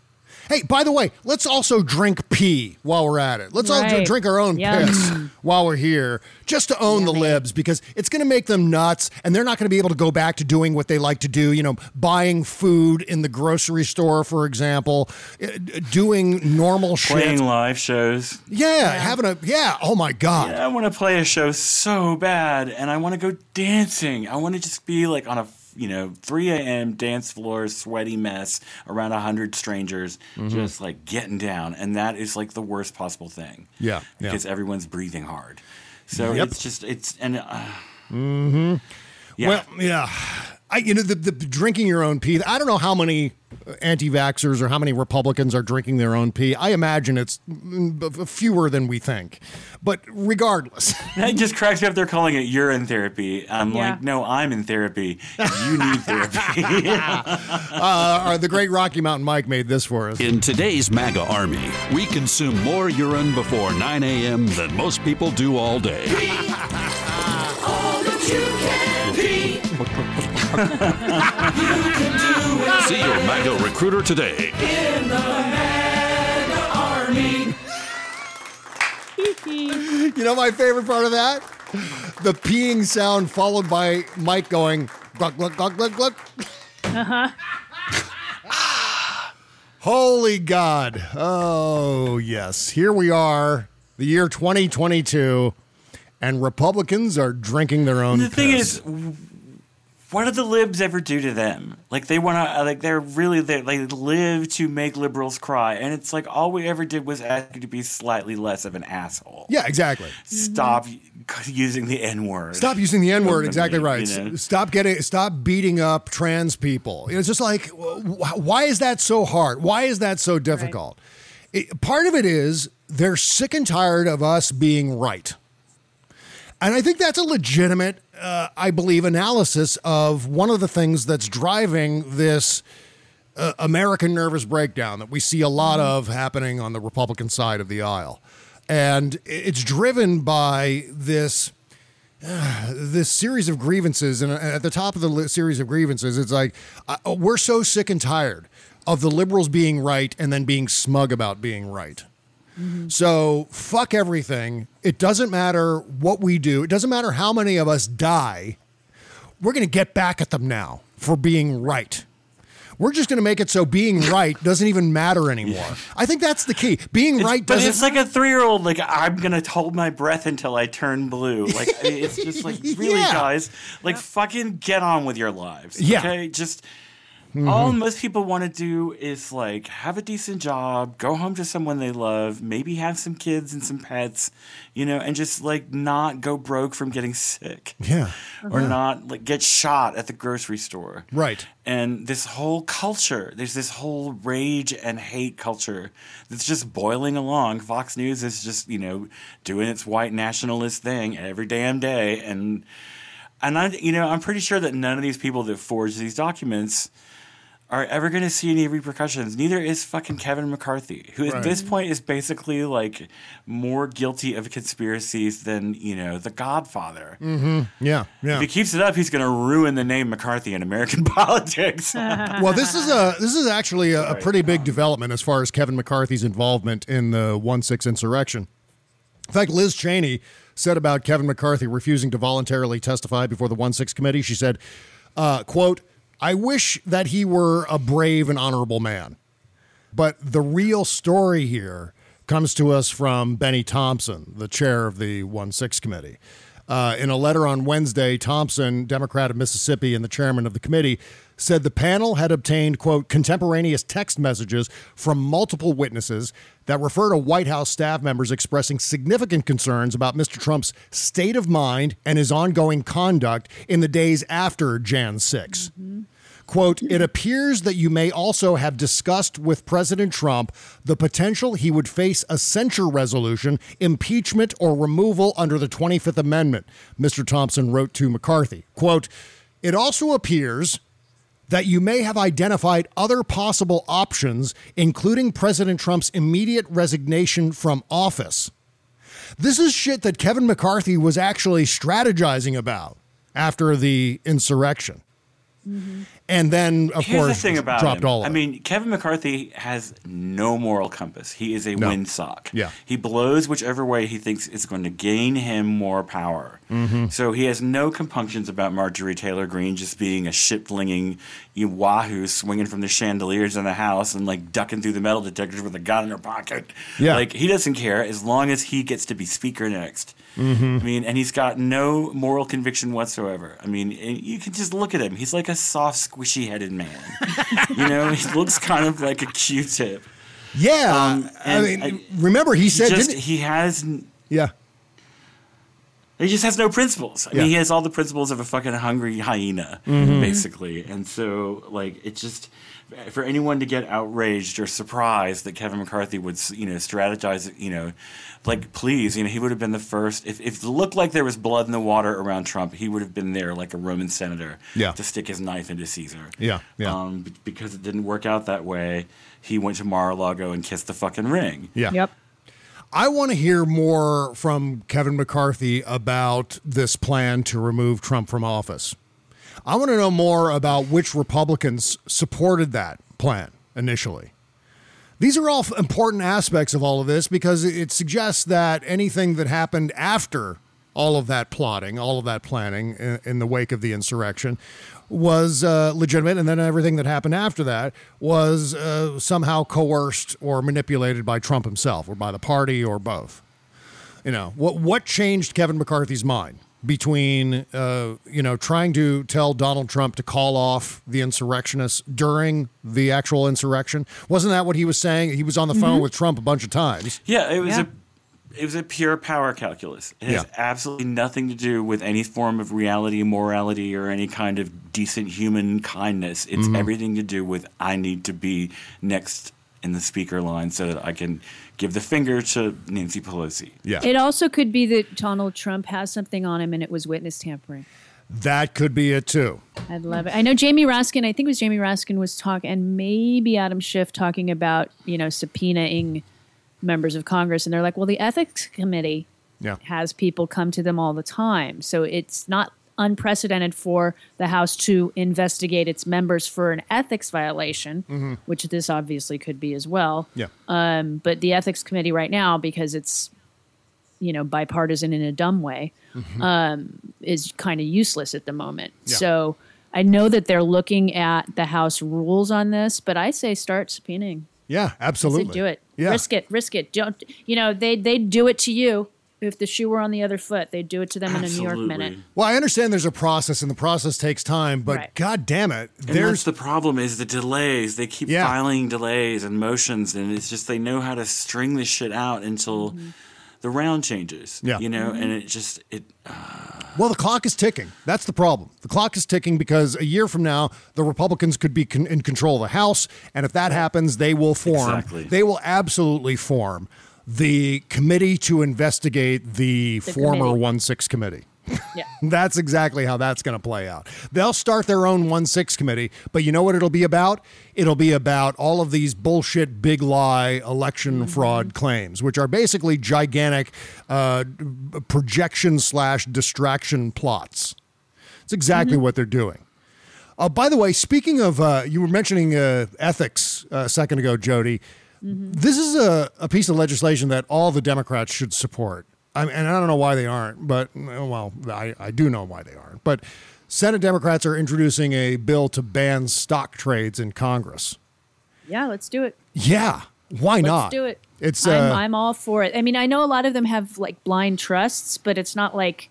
Hey, by the way, let's also drink pee while we're at it. Let's all Right. drink our own Yum. piss while we're here just to own the libs because it's going to make them nuts and they're not going to be able to go back to doing what they like to do, you know, buying food in the grocery store, for example, uh, doing normal shit, playing live shows. Yeah, having a, yeah, oh my God. yeah, I want to play a show so bad, and I want to go dancing. I want to just be like on a you know 3 a.m. dance floor, sweaty mess around a hundred strangers, Mm-hmm. just like getting down, and that is like the worst possible thing. Yeah, yeah. because everyone's breathing hard. So Yep. it's just it's and uh, yeah. Well, yeah. I, you know, the, the drinking your own pee. I don't know how many anti-vaxxers or how many Republicans are drinking their own pee. I imagine it's mm, fewer than we think. But regardless, That just cracks me up. They're calling it urine therapy. I'm Yeah. like, no, I'm in therapy. You need therapy. uh, the great Rocky Mountain Mike made this for us. In today's MAGA army, we consume more urine before 9 a.m. than most people do all day. All See your MAGA recruiter today. In the MAGA army. You know my favorite part of that? The peeing sound followed by Mike going gluck gluck gluck gluck gluck. Uh-huh. Holy God. Oh, yes. Here we are, the year 2022, and Republicans are drinking their own the thing piss. is, what did the libs ever do to them? Like they want to, uh, like they're really they they live to make liberals cry, and it's like all we ever did was ask you to be slightly less of an asshole. Yeah, exactly. Stop using the N word. Stop using the N word. Exactly right. you know? Stop getting. Stop beating up trans people. It's just like, why is that so hard? Why is that so difficult? It- part of it is they're sick and tired of us being right, and I think that's a legitimate, uh, I believe, analysis of one of the things that's driving this. Uh, American nervous breakdown that we see a lot of happening on the Republican side of the aisle. And it's driven by this this series of grievances, and at the top of the series of grievances, it's like uh, we're so sick and tired of the liberals being right and then being smug about being right. Mm-hmm. So fuck everything. It doesn't matter what we do. It doesn't matter how many of us die. We're going to get back at them now for being right. We're just going to make it so being right doesn't even matter anymore. I think that's the key. Being It's- right but doesn't. it's like a three-year-old. Like I'm gonna hold my breath until I turn blue. Like it's just like really, Yeah. guys. Like fucking get on with your lives. Yeah. Okay, just. Mhm. All most people want to do is like have a decent job, go home to someone they love, maybe have some kids and some pets, you know, and just like not go broke from getting sick. Yeah. Or Yeah. not like get shot at the grocery store. Right. And this whole culture, there's this whole rage and hate culture that's just boiling along. Fox News is just, you know, doing its white nationalist thing every damn day. And and I you know, I'm pretty sure that none of these people that forged these documents are ever going to see any repercussions. Neither is fucking Kevin McCarthy, who at this point is basically like more guilty of conspiracies than, you know, the Godfather. hmm Yeah. Yeah. If he keeps it up, he's going to ruin the name McCarthy in American politics. well, this is a this is actually a, a pretty big development as far as Kevin McCarthy's involvement in the one six insurrection. In fact, Liz Cheney said about Kevin McCarthy refusing to voluntarily testify before the one six committee. She said, uh, "quote I wish that he were a brave and honorable man." But the real story here comes to us from Bennie Thompson, the chair of the 1 6 committee. Uh, in a letter on Wednesday, Thompson, Democrat of Mississippi and the chairman of the committee, said the panel had obtained, quote, contemporaneous text messages from multiple witnesses that refer to White House staff members expressing significant concerns about Mr. Trump's state of mind and his ongoing conduct in the days after Jan 6. Mm-hmm. Quote, it appears that you may also have discussed with President Trump the potential he would face a censure resolution, impeachment, or removal under the 25th Amendment, Mr. Thompson wrote to McCarthy. Quote, it also appears that you may have identified other possible options, including President Trump's immediate resignation from office. This is shit that Kevin McCarthy was actually strategizing about after the insurrection. Mm-hmm. And then, of Here's course, the thing about dropped him. all of I mean, Kevin McCarthy has no moral compass. He is a No. windsock. Yeah. He blows whichever way he thinks is going to gain him more power. Mhm. So he has no compunctions about Marjorie Taylor Greene just being a shit-flinging you wahoo swinging from the chandeliers in the house and like ducking through the metal detectors with a gun in her pocket. Yeah. Like he doesn't care as long as he gets to be speaker next. Mhm. I mean, and he's got no moral conviction whatsoever. I mean, you can just look at him. He's like a soft, squishy-headed man. you know, he looks kind of like a Q-tip. Yeah, Um, I mean, I- remember he said, just, didn't he has. Yeah. He just has no principles. I Yeah. mean, he has all the principles of a fucking hungry hyena, Mhm. basically. And so, like, it just for anyone to get outraged or surprised that Kevin McCarthy would, you know, strategize, you know, like, please, you know, he would have been the first. If, if it looked like there was blood in the water around Trump, he would have been there like a Roman senator Yeah. to stick his knife into Caesar. Yeah, yeah. Um, because it didn't work out that way, he went to Mar-a-Lago and kissed the fucking ring. Yeah. Yep. I want to hear more from Kevin McCarthy about this plan to remove Trump from office. I want to know more about which Republicans supported that plan initially. These are all important aspects of all of this because it suggests that anything that happened after all of that plotting, all of that planning in, the wake of the insurrection was uh, legitimate, and then everything that happened after that was uh, somehow coerced or manipulated by Trump himself, or by the party, or both. You know what? What changed Kevin McCarthy's mind between uh, you know trying to tell Donald Trump to call off the insurrectionists during the actual insurrection? Wasn't that what he was saying? He was on the phone Mhm. with Trump a bunch of times. Yeah, it was a it was a pure power calculus. It has Yeah. absolutely nothing to do with any form of reality, morality, or any kind of decent human kindness. It's Mm-hmm. Mhm. everything to do with I need to be next in the speaker line so that I can give the finger to Nancy Pelosi. Yeah. It also could be that Donald Trump has something on him and it was witness tampering. That could be it too. I'd love it. I know Jamie Raskin, I think it was Jamie Raskin was talking, and maybe Adam Schiff talking about, you know, subpoenaing members of Congress. And they're like, well, the ethics committee Yeah. has people come to them all the time. So it's not unprecedented for the House to investigate its members for an ethics violation, Mhm. which this obviously could be as well. Yeah. Um, but the ethics committee right now, because it's, you know, bipartisan in a dumb way, Mhm. um, is kind of useless at the moment. Yeah. So I know that they're looking at the House rules on this, but I say start subpoenaing. Yeah, absolutely. do it. Yeah. Risk it. Risk it. Don't you know they they do it to you. If the shoe were on the other foot, they'd do it to them in a New York minute. Well, I understand there's a process, and the process takes time. But Right. god damn it, And there's that's the problem is the delays. They keep Yeah. filing delays and motions, and it's just they know how to string this shit out until mm-hmm. the round changes. Yeah. you know, and mm-hmm. it just it uh, Well, the clock is ticking. That's the problem. The clock is ticking because a year from now, the Republicans could be con- in control of the House, and if that happens, they will form. Exactly. They will absolutely form the committee to investigate the, The former one six committee. Yeah. That's exactly how that's going to play out. They'll start their own 1 6 committee, but you know what it'll be about? It'll be about all of these bullshit, big lie election fraud claims, which are basically gigantic uh, projection slash distraction plots. It's exactly what they're doing. Uh, by the way, speaking of, uh, you were mentioning uh, ethics uh, a second ago, Jody. This is a, a piece of legislation that all the Democrats should support. I mean, and I don't know why they aren't, but well, I, I do know why they aren't. But Senate Democrats are introducing a bill to ban stock trades in Congress. Yeah, let's do it. Yeah, why not? let's not? do it. It's I'm, uh, I'm all for it. I mean, I know a lot of them have like blind trusts, but it's not like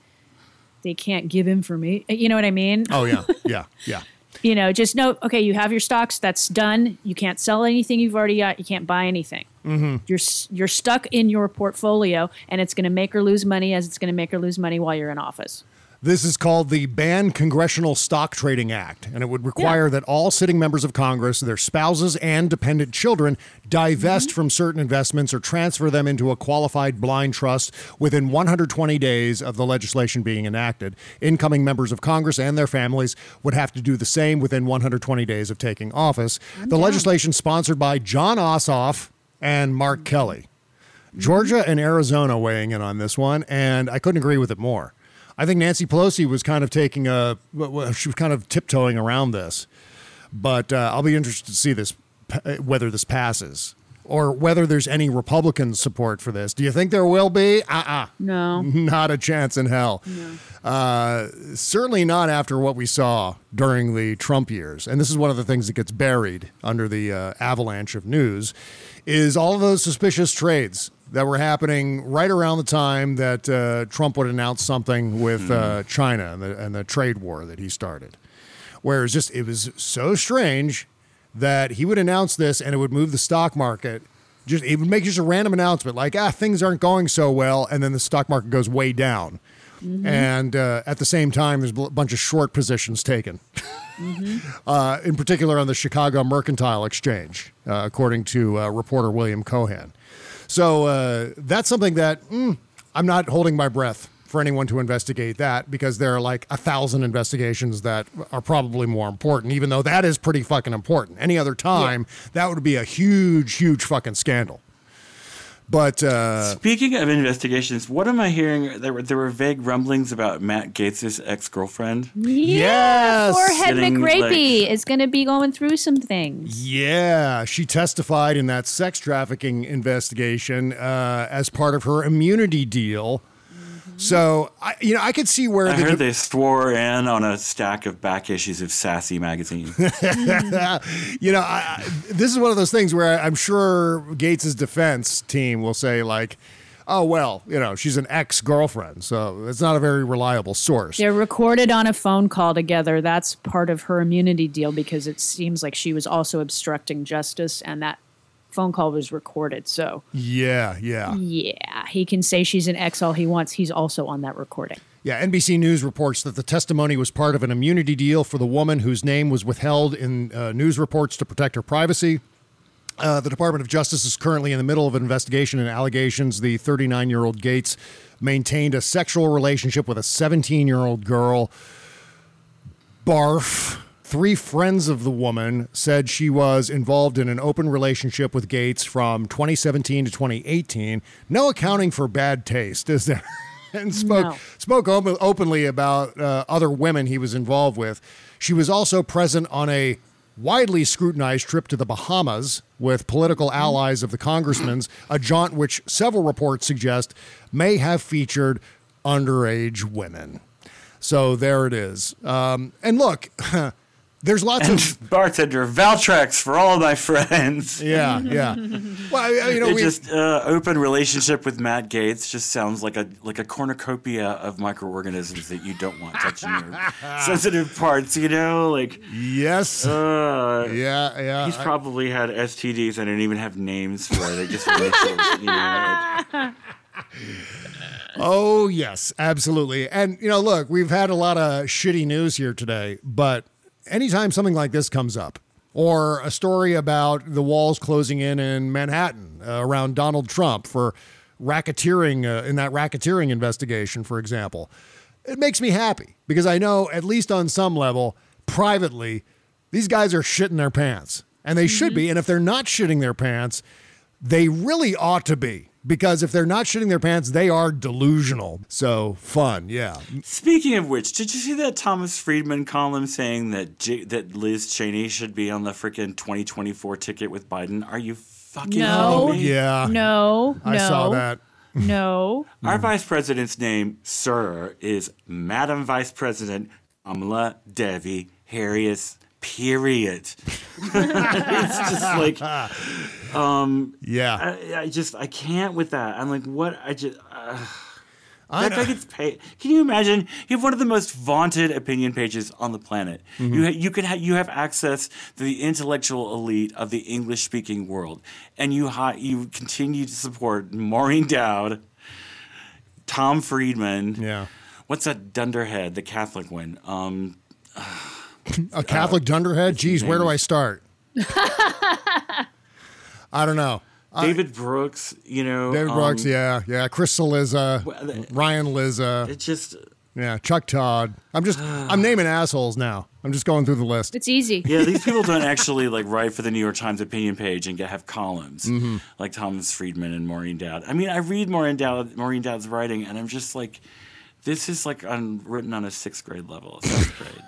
they can't give information. You know what I mean? oh yeah, yeah, yeah. You know, just know, okay, you have your stocks. That's done. You can't sell anything you've already got. You can't buy anything. Mm-hmm. You're you're stuck in your portfolio, and it's going to make or lose money as it's going to make or lose money while you're in office. This is called the Ban Congressional Stock Trading Act, and it would require that all sitting members of Congress, their spouses, and dependent children divest mm-hmm. from certain investments or transfer them into a qualified blind trust within 120 days of the legislation being enacted. Incoming members of Congress and their families would have to do the same within 120 days of taking office. the legislation sponsored by Jon Ossoff and Mark Kelly. Georgia and Arizona weighing in on this one, and I couldn't agree with it more. I think Nancy Pelosi was kind of taking a, she was kind of tiptoeing around this, but uh, I'll be interested to see this whether this passes or whether there's any Republican support for this. Do you think there will be? Uh uh No. Not a chance in hell. Uh, certainly not after what we saw during the Trump years. And this is one of the things that gets buried under the uh, avalanche of news is all of those suspicious trades that were happening right around the time that uh, Trump would announce something with uh, China and the, and the trade war that he started. Where it was just, it was so strange that he would announce this and it would move the stock market. Just it would make just a random announcement like, ah, things aren't going so well, and then the stock market goes way down. And uh, at the same time, there's a bunch of short positions taken, uh, in particular on the Chicago Mercantile Exchange, uh, according to uh, reporter William Cohan. So uh, that's something that mm, I'm not holding my breath for anyone to investigate that because there are like a thousand investigations that are probably more important, even though that is pretty fucking important. Any other time, that would be a huge, huge fucking scandal. But uh, Speaking of investigations, what am I hearing? There were there were vague rumblings about Matt Gaetz' ex girlfriend. Yes, forehead Sitting, McRapey like- is going to be going through some things. Yeah, she testified in that sex trafficking investigation uh, as part of her immunity deal. So, I, you know, I could see where I the heard they swore in on a stack of back issues of Sassy magazine. you know, I, I- this is one of those things where I'm sure Gaetz's defense team will say like, "Oh well, you know, she's an ex-girlfriend, so it's not a very reliable source." They're recorded on a phone call together. That's part of her immunity deal because it seems like she was also obstructing justice, and that phone call was recorded. So, Yeah, yeah. yeah, he can say she's an ex all he wants. He's also on that recording. Yeah, NBC News reports that the testimony was part of an immunity deal for the woman whose name was withheld in uh, news reports to protect her privacy. Uh, the Department of Justice is currently in the middle of an investigation and allegations the 39 year old Gaetz maintained a sexual relationship with a 17 year old girl. Barf. Three friends of the woman said she was involved in an open relationship with Gaetz from 2017 to 2018. No accounting for bad taste, is there? and spoke No. spoke open, openly about uh, other women he was involved with. She was also present on a widely scrutinized trip to the Bahamas with political allies of the congressman's, a jaunt which several reports suggest may have featured underage women. So there it is. Um, and look, there's lots of Bartender, Valtrex for all my friends. yeah, yeah. Well, I- you know, we, just uh, open relationship with Matt Gaetz just sounds like a like a cornucopia of microorganisms that you don't want touching your sensitive parts. You know, like yes, uh, yeah, yeah. He's I- probably had STDs that don't even have names for. They just initials, you know, like- Oh, yes, absolutely. And, you know, look, we've had a lot of shitty news here today, but anytime something like this comes up, or a story about the walls closing in in Manhattan uh, around Donald Trump for racketeering uh, in that racketeering investigation, for example, it makes me happy because I know, at least on some level, privately, these guys are shitting their pants. And they should be. And if they're not shitting their pants, they really ought to be. Because if they're not shitting their pants, they are delusional. So fun, yeah. Speaking of which, did you see that Thomas Friedman column saying that J- that Liz Cheney should be on the freaking 2024 ticket with Biden? Are you fucking No. kidding me? Yeah. No, I saw that. No. Our vice president's name, sir, is Madam Vice President Kamala Devi Harris. Period. it's just like, um, Yeah. I, I just I can't with that. I'm like, what? I just. Uh, I that guy gets paid. Can you imagine? You have one of the most vaunted opinion pages on the planet. Mm-hmm. You ha- you can ha- you have access to the intellectual elite of the English speaking world, and you hi- you continue to support Maureen Dowd, Tom Friedman. Yeah. What's that dunderhead, the Catholic one? Um, A Catholic dunderhead? Geez, where do I start? I don't know. David Brooks. You know, David um, Brooks, yeah, yeah. Chris Cillizza, well, Ryan Lizza, It's just. yeah, Chuck Todd. I'm just, I'm naming assholes now. I'm just going through the list. It's easy. Yeah, these people don't actually like write for the New York Times opinion page and get have columns Mm-hmm. like Thomas Friedman and Maureen Dowd. I mean, I read Maureen Dowd, Maureen Dowd's writing, and I'm just like, this is like on, written on a sixth grade level, seventh grade.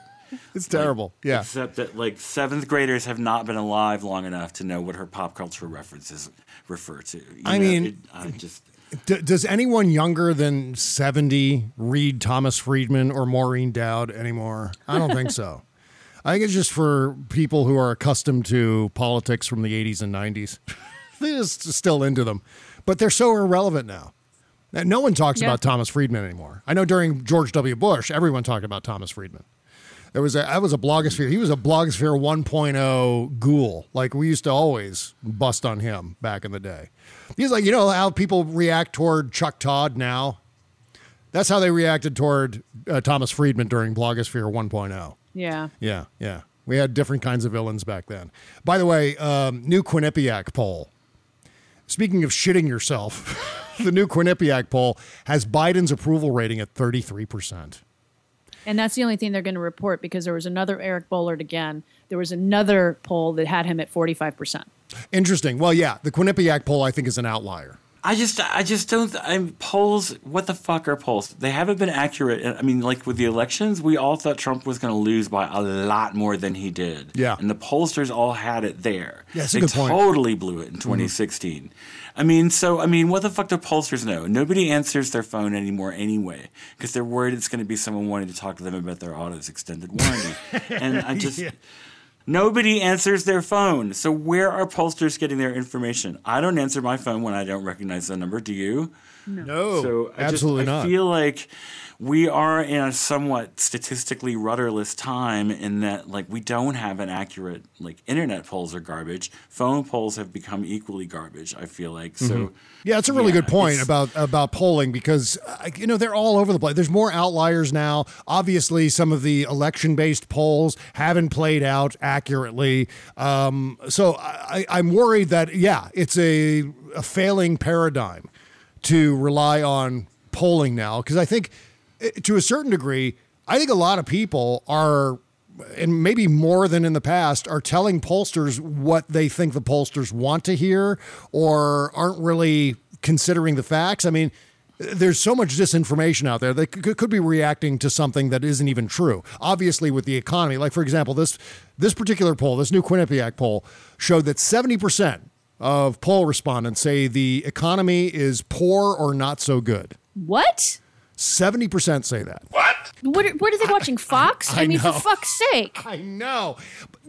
It's terrible. Yeah. Except that like seventh graders have not been alive long enough to know what her pop culture references refer to. You I know, mean- it, I just D- does anyone younger than 70 read Thomas Friedman or Maureen Dowd anymore? I don't think so. I think it's just for people who are accustomed to politics from the 80s and 90s. They're just still into them, but they're so irrelevant now. No one talks Yeah. about Thomas Friedman anymore. I know during George W. Bush, everyone talked about Thomas Friedman. There was a I was a blogosphere. He was a blogosphere 1.0 ghoul. Like we used to always bust on him back in the day. He's like, you know how people react toward Chuck Todd now? That's how they reacted toward uh, Thomas Friedman during blogosphere 1.0. Yeah. Yeah, yeah. We had different kinds of villains back then. By the way, um, new Quinnipiac poll. Speaking of shitting yourself, the new Quinnipiac poll has Biden's approval rating at 33%. And that's the only thing they're going to report because there was another Eric Bollard again. There was another poll that had him at 45%. Interesting. Well, yeah, the Quinnipiac poll I think is an outlier. I just, I just don't. I'm polls. What the fuck are polls? They haven't been accurate. I mean, like with the elections, we all thought Trump was going to lose by a lot more than he did. Yeah. and the pollsters all had it there. Yeah, they good point. totally blew it in mm-hmm. 2016. I mean, so I mean, what the fuck do pollsters know? Nobody answers their phone anymore anyway because they're worried it's going to be someone wanting to talk to them about their auto's extended warranty. and I just. Nobody answers their phone. So where are pollsters getting their information? I don't answer my phone when I don't recognize the number. Do you? No, So I absolutely just, not. I feel like we are in a somewhat statistically rudderless time in that like we don't have an accurate like internet polls are garbage. Phone polls have become equally garbage. I feel like so. Mhm. Yeah, it's a really yeah, good point about about polling because uh, you know they're all over the place. There's more outliers now. Obviously, some of the election-based polls haven't played out accurately. Um, so I, I'm worried that yeah, it's a, a failing paradigm to rely on polling now because I think Uh, to a certain degree, I think a lot of people are and maybe more than in the past, are telling pollsters what they think the pollsters want to hear or aren't really considering the facts. I mean, there's so much disinformation out there could, could be reacting to something that isn't even true. Obviously, with the economy, like for example, this this particular poll, this new Quinnipiac poll, showed that 70 percent of poll respondents say the economy is poor or not so good. What? 70 percent say that. What are, what are they watching? Fox? I I, mean, know. for fuck's sake. I know.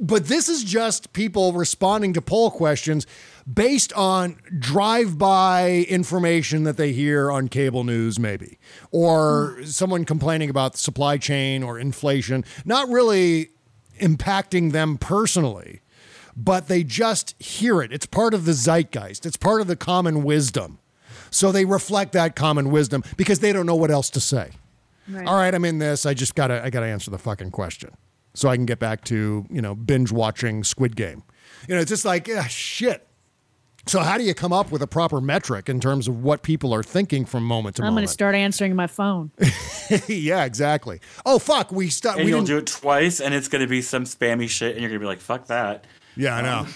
But this is just people responding to poll questions based on drive by information that they hear on cable news, maybe, or someone complaining about the supply chain or inflation, not really impacting them personally, but they just hear it. It's part of the zeitgeist, it's part of the common wisdom. So they reflect that common wisdom because they don't know what else to say. Right. All right, I'm in this. I just gotta I gotta answer the fucking question. So I can get back to, you know, binge watching Squid Game. You know, it's just like, ah, shit. So how do you come up with a proper metric in terms of what people are thinking from moment to moment? I'm going to start answering my phone. yeah, exactly. Oh fuck, we start. and we you'll didn't- do it twice, and it's going to be some spammy shit, and you're going to be like, "Fuck that." Yeah, I know.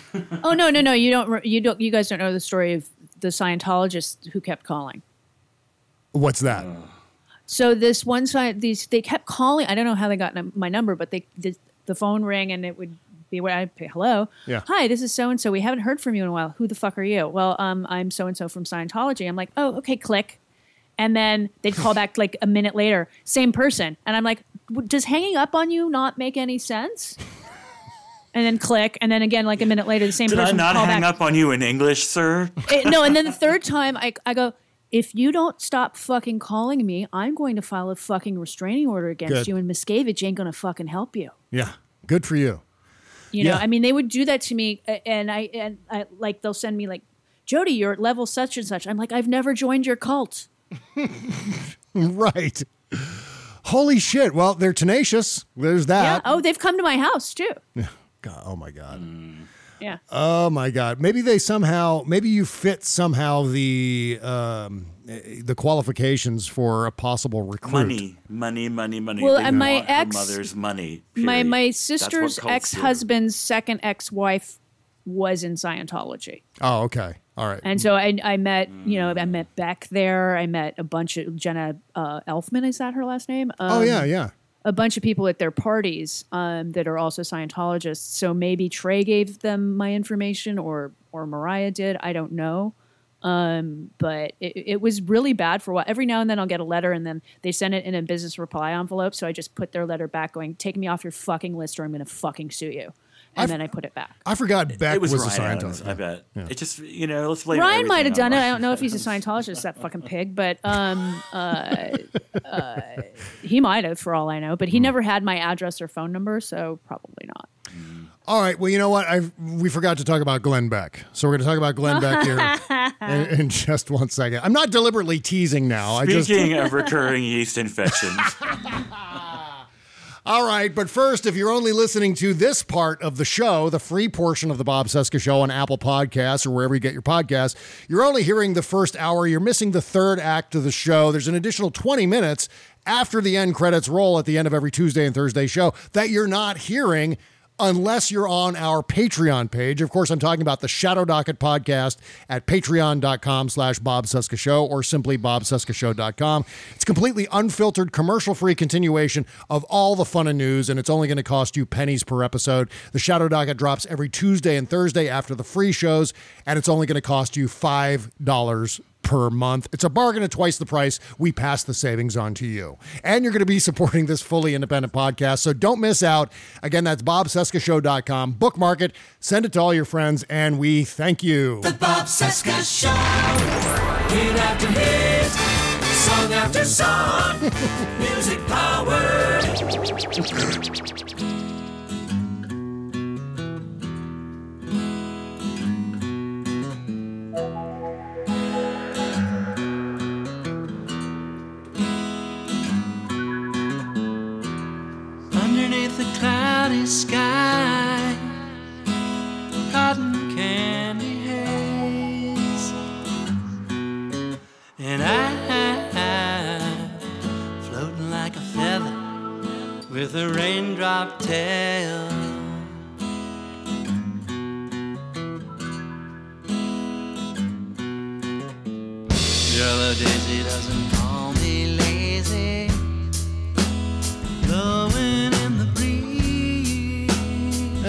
oh no, no, no! You don't. You don't. You guys don't know the story of the Scientologist who kept calling. What's that? So this one side, these they kept calling. I don't know how they got my number, but they the, the phone rang and it would be where I pay. Hello, Yeah. Hi, this is so and so. We haven't heard from you in a while. Who the fuck are you? Well, um, I'm so and so from Scientology. I'm like, oh, okay, click. And then they'd call back like a minute later, same person, and I'm like, does hanging up on you not make any sense? And then click, and then again, like a minute later, the same Did I person would not call hang back. up on you in English, sir? It- no, and then the third time I, I go, if you don't stop fucking calling me, I'm going to file a fucking restraining order against Good. you, and Miscavige ain't going to fucking help you. Yeah, good for you. You know, Yeah. I mean, they would do that to me, and I and I like they'll send me like, Jody, you're at level such and such. I'm like, I've never joined your cult. right. Holy shit. Well, they're tenacious. There's that. Yeah. that. Oh, they've come to my house too. God, oh my god. Yeah. Oh my God! Maybe they somehow, maybe you fit somehow the um, the qualifications for a possible recruit. Money, money, money, money. Well, They and my ex- mother's money. My period. my That's what sister's ex husband's second ex wife was in Scientology. Oh, okay. All right. And so I, I met, you know, I met Beck there. I met a bunch of Jenna uh, Elfman. Is that her last name? oh Um, yeah, yeah. A bunch of people at their parties um, that are also Scientologists. So maybe Trey gave them my information, or or Mariah did. I don't know. Um, but it, it was really bad for a while. Every now and then I'll get a letter, and then they send it in a business reply envelope. So I just put their letter back, going, "Take me off your fucking list, or I'm going to fucking sue you." And I've- then I put it back. I forgot Beck it was, was, a Ryan Adams, Scientologist. I bet. Yeah. It just, you know, let's blame Ryan might have done it. I don't know if he's a Adams. Scientologist, that fucking pig, but um, uh, uh, he might have, for all I know. But he never had my address or phone number, so probably not. All right. Well, you know what? I we forgot to talk about Glenn Beck, so we're going to talk about Glenn Beck here in, in just one second. I'm not deliberately teasing now. I just Speaking of recurring yeast infections, All right, but first, if you're only listening to this part of the show, the free portion of the Bob Cesca Show on Apple Podcasts or wherever you get your podcasts, you're only hearing the first hour. You're missing the third act of the show. There's an additional 20 minutes after the end credits roll at the end of every Tuesday and Thursday show that you're not hearing unless you're on our Patreon page. Of course, I'm talking about the Shadow Docket podcast at patreon.com slash Bob Cesca Show or simply bobcescashow.com. It's completely unfiltered, commercial-free continuation of all the fun and news, and it's only going to cost you pennies per episode. The Shadow Docket drops every Tuesday and Thursday after the free shows, and it's only going to cost you $5 per month. It's a bargain at twice the price. We pass the savings on to you. And you're going to be supporting this fully independent podcast. So don't miss out. Again, that's bobcescashow.com. Bookmark it, send it to all your friends, and we thank you. The Bob Cesca Show. Hit after hit, song after song, music power. Underneath the cloudy sky, cotton candy haze, and I floating like a feather with a raindrop tail. Yellow daisy doesn't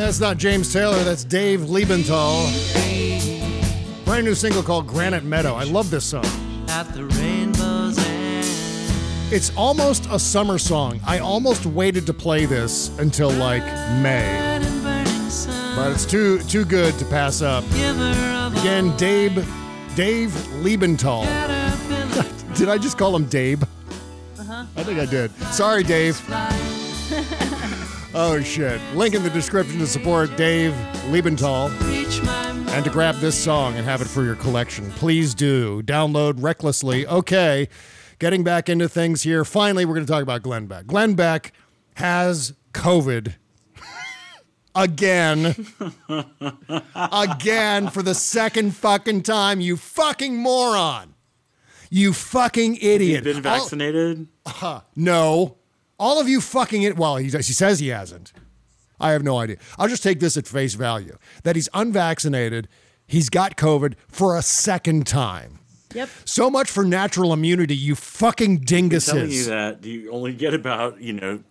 That's not James Taylor, that's Dave Lebental. Brand new single called Granite Meadow. I love this song. At the rainbow's end. It's almost a summer song. I almost waited to play this until like May. But it's too too good to pass up. Again, Dave Dave Lebental. did I just call him Dave? Uh-huh. I think I did. Sorry, Dave. oh shit. Link in the description to support Dave Lebental and to grab this song and have it for your collection. Please do. Download recklessly. Okay. Getting back into things here. Finally, we're going to talk about Glenn Beck. Glenn Beck has COVID again. again for the second fucking time. You fucking moron. You fucking idiot. You've been vaccinated? Huh. No. All of you fucking it. Well, he, he says he hasn't. I have no idea. I'll just take this at face value that he's unvaccinated. He's got COVID for a second time. Yep. So much for natural immunity, you fucking dinguses. telling you dinguses. that you only get about you know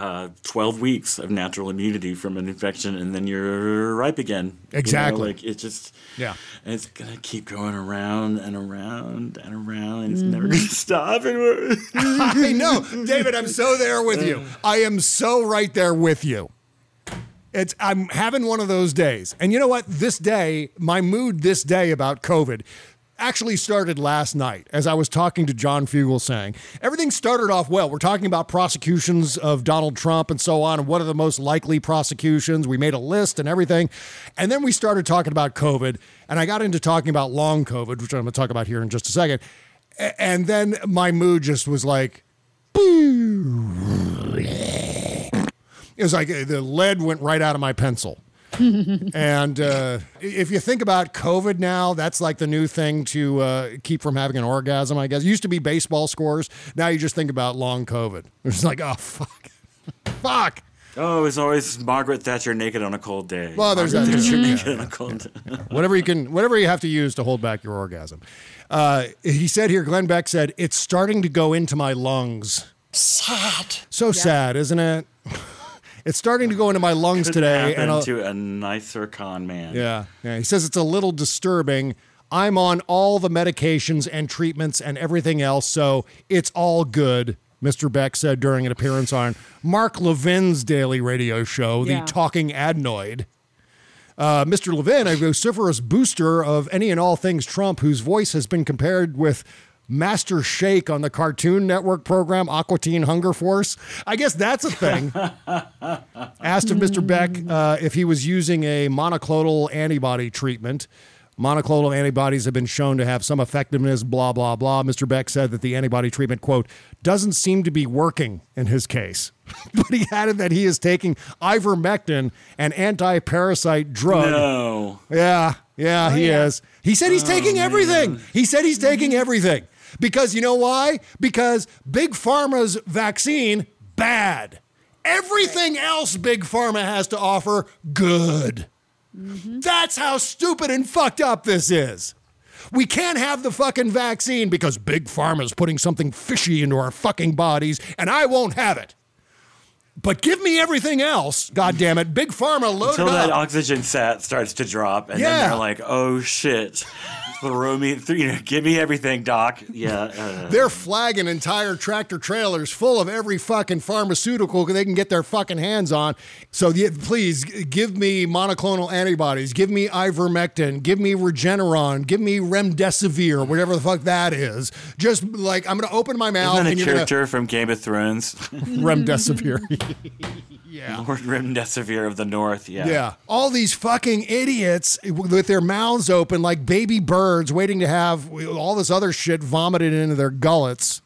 uh, 12 weeks of natural immunity from an infection and then you're ripe again You know, Exactly. like it just Yeah. it's gonna keep going around and around and around and it's Mm-hmm. never gonna stop and I know, David. I'm so there with you. I am so right there with you. It's I'm having one of those days, and you know what? This day, my mood this day about COVID actually started last night as I was talking to John Fugelsang. Everything started off well. We're talking about prosecutions of Donald Trump and so on, and what are the most likely prosecutions. We made a list and everything, and then we started talking about COVID, and I got into talking about long COVID, which I'm going to talk about here in just a second. And then my mood just was like, it was like the lead went right out of my pencil. and uh, if you think about COVID now, that's like the new thing to uh, keep from having an orgasm, I guess. It used to be baseball scores. Now you just think about long COVID. It's like, oh, fuck. fuck. oh it's always Margaret Thatcher naked on a cold day Well, there's Margaret that too. Thatcher Yeah, naked on a cold day whatever you can, whatever you have to use to hold back your orgasm. Uh, he said here, Glenn Beck said, it's starting to go into my lungs. Sad. So sad, isn't it? It's starting to go into my lungs Couldn't today. happen And to a nicer con man Yeah, yeah. He says it's a little disturbing. I'm on all the medications and treatments and everything else, so it's all good. Mr. Beck said during an appearance on Mark Levin's daily radio show, Yeah. The Talking Adnoid. Uh, Mr. Levin, a vociferous booster of any and all things Trump, whose voice has been compared with Master Shake on the Cartoon Network program Aqua Teen Hunger Force. I guess that's a thing. Asked of Mr. Beck uh, if he was using a monoclonal antibody treatment. Monoclonal antibodies have been shown to have some effectiveness, blah, blah, blah. Mr. Beck said that the antibody treatment, quote, doesn't seem to be working in his case. but he added that he is taking ivermectin, an anti parasite drug. no Yeah, yeah, he is. He said he's taking everything. He said he's taking everything. Because you know why? Because Big Pharma's vaccine, bad. Everything else Big Pharma has to offer, good. Mm-hmm. That's how stupid and fucked up this is. We can't have the fucking vaccine because Big Pharma's putting something fishy into our fucking bodies, and I won't have it. But give me everything else, God damn it. Big Pharma loaded Until that up. oxygen sat starts to drop, and Yeah. then they're like, "Oh shit, throw me, th- you know, give me everything, doc." Yeah, uh, They're flagging entire tractor trailers full of every fucking pharmaceutical they can get their fucking hands on. So yeah, please give me monoclonal antibodies, give me ivermectin, give me Regeneron, give me remdesivir, whatever the fuck that is. Just like I'm gonna open my mouth isn't that and a you're character from Game of Thrones? remdesivir. yeah. Lord Remdesivir of the North. Yeah. Yeah. All these fucking idiots with their mouths open like baby birds waiting to have all this other shit vomited into their gullets.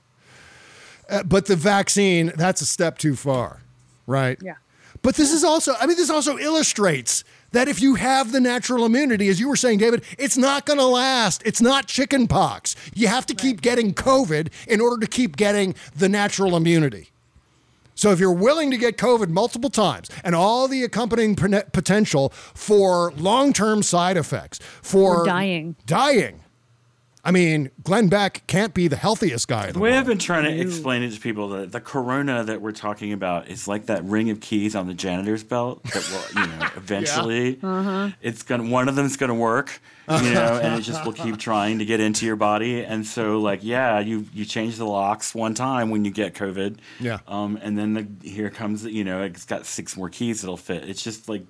Uh, but the vaccine, that's a step too far, right? Yeah. But this is also, I mean, this also illustrates that if you have the natural immunity, as you were saying, David, it's not going to last. It's not chicken pox. You have to keep getting COVID in order to keep getting the natural immunity. So if you're willing to get COVID multiple times and all the accompanying potential for long-term side effects, for Or dying. dying. I mean, Glenn Beck can't be the healthiest guy in the The way world. I've been trying to explain it to people, the, the corona that we're talking about is like that ring of keys on the janitor's belt that will, you know, eventually Uh-huh. it's gonna one of them's gonna work, you know, and it just will keep trying to get into your body. And so, like, yeah, you you change the locks one time when you get COVID, Yeah. um, and then the, here comes, you know, it's got six more keys that'll fit. It's just like.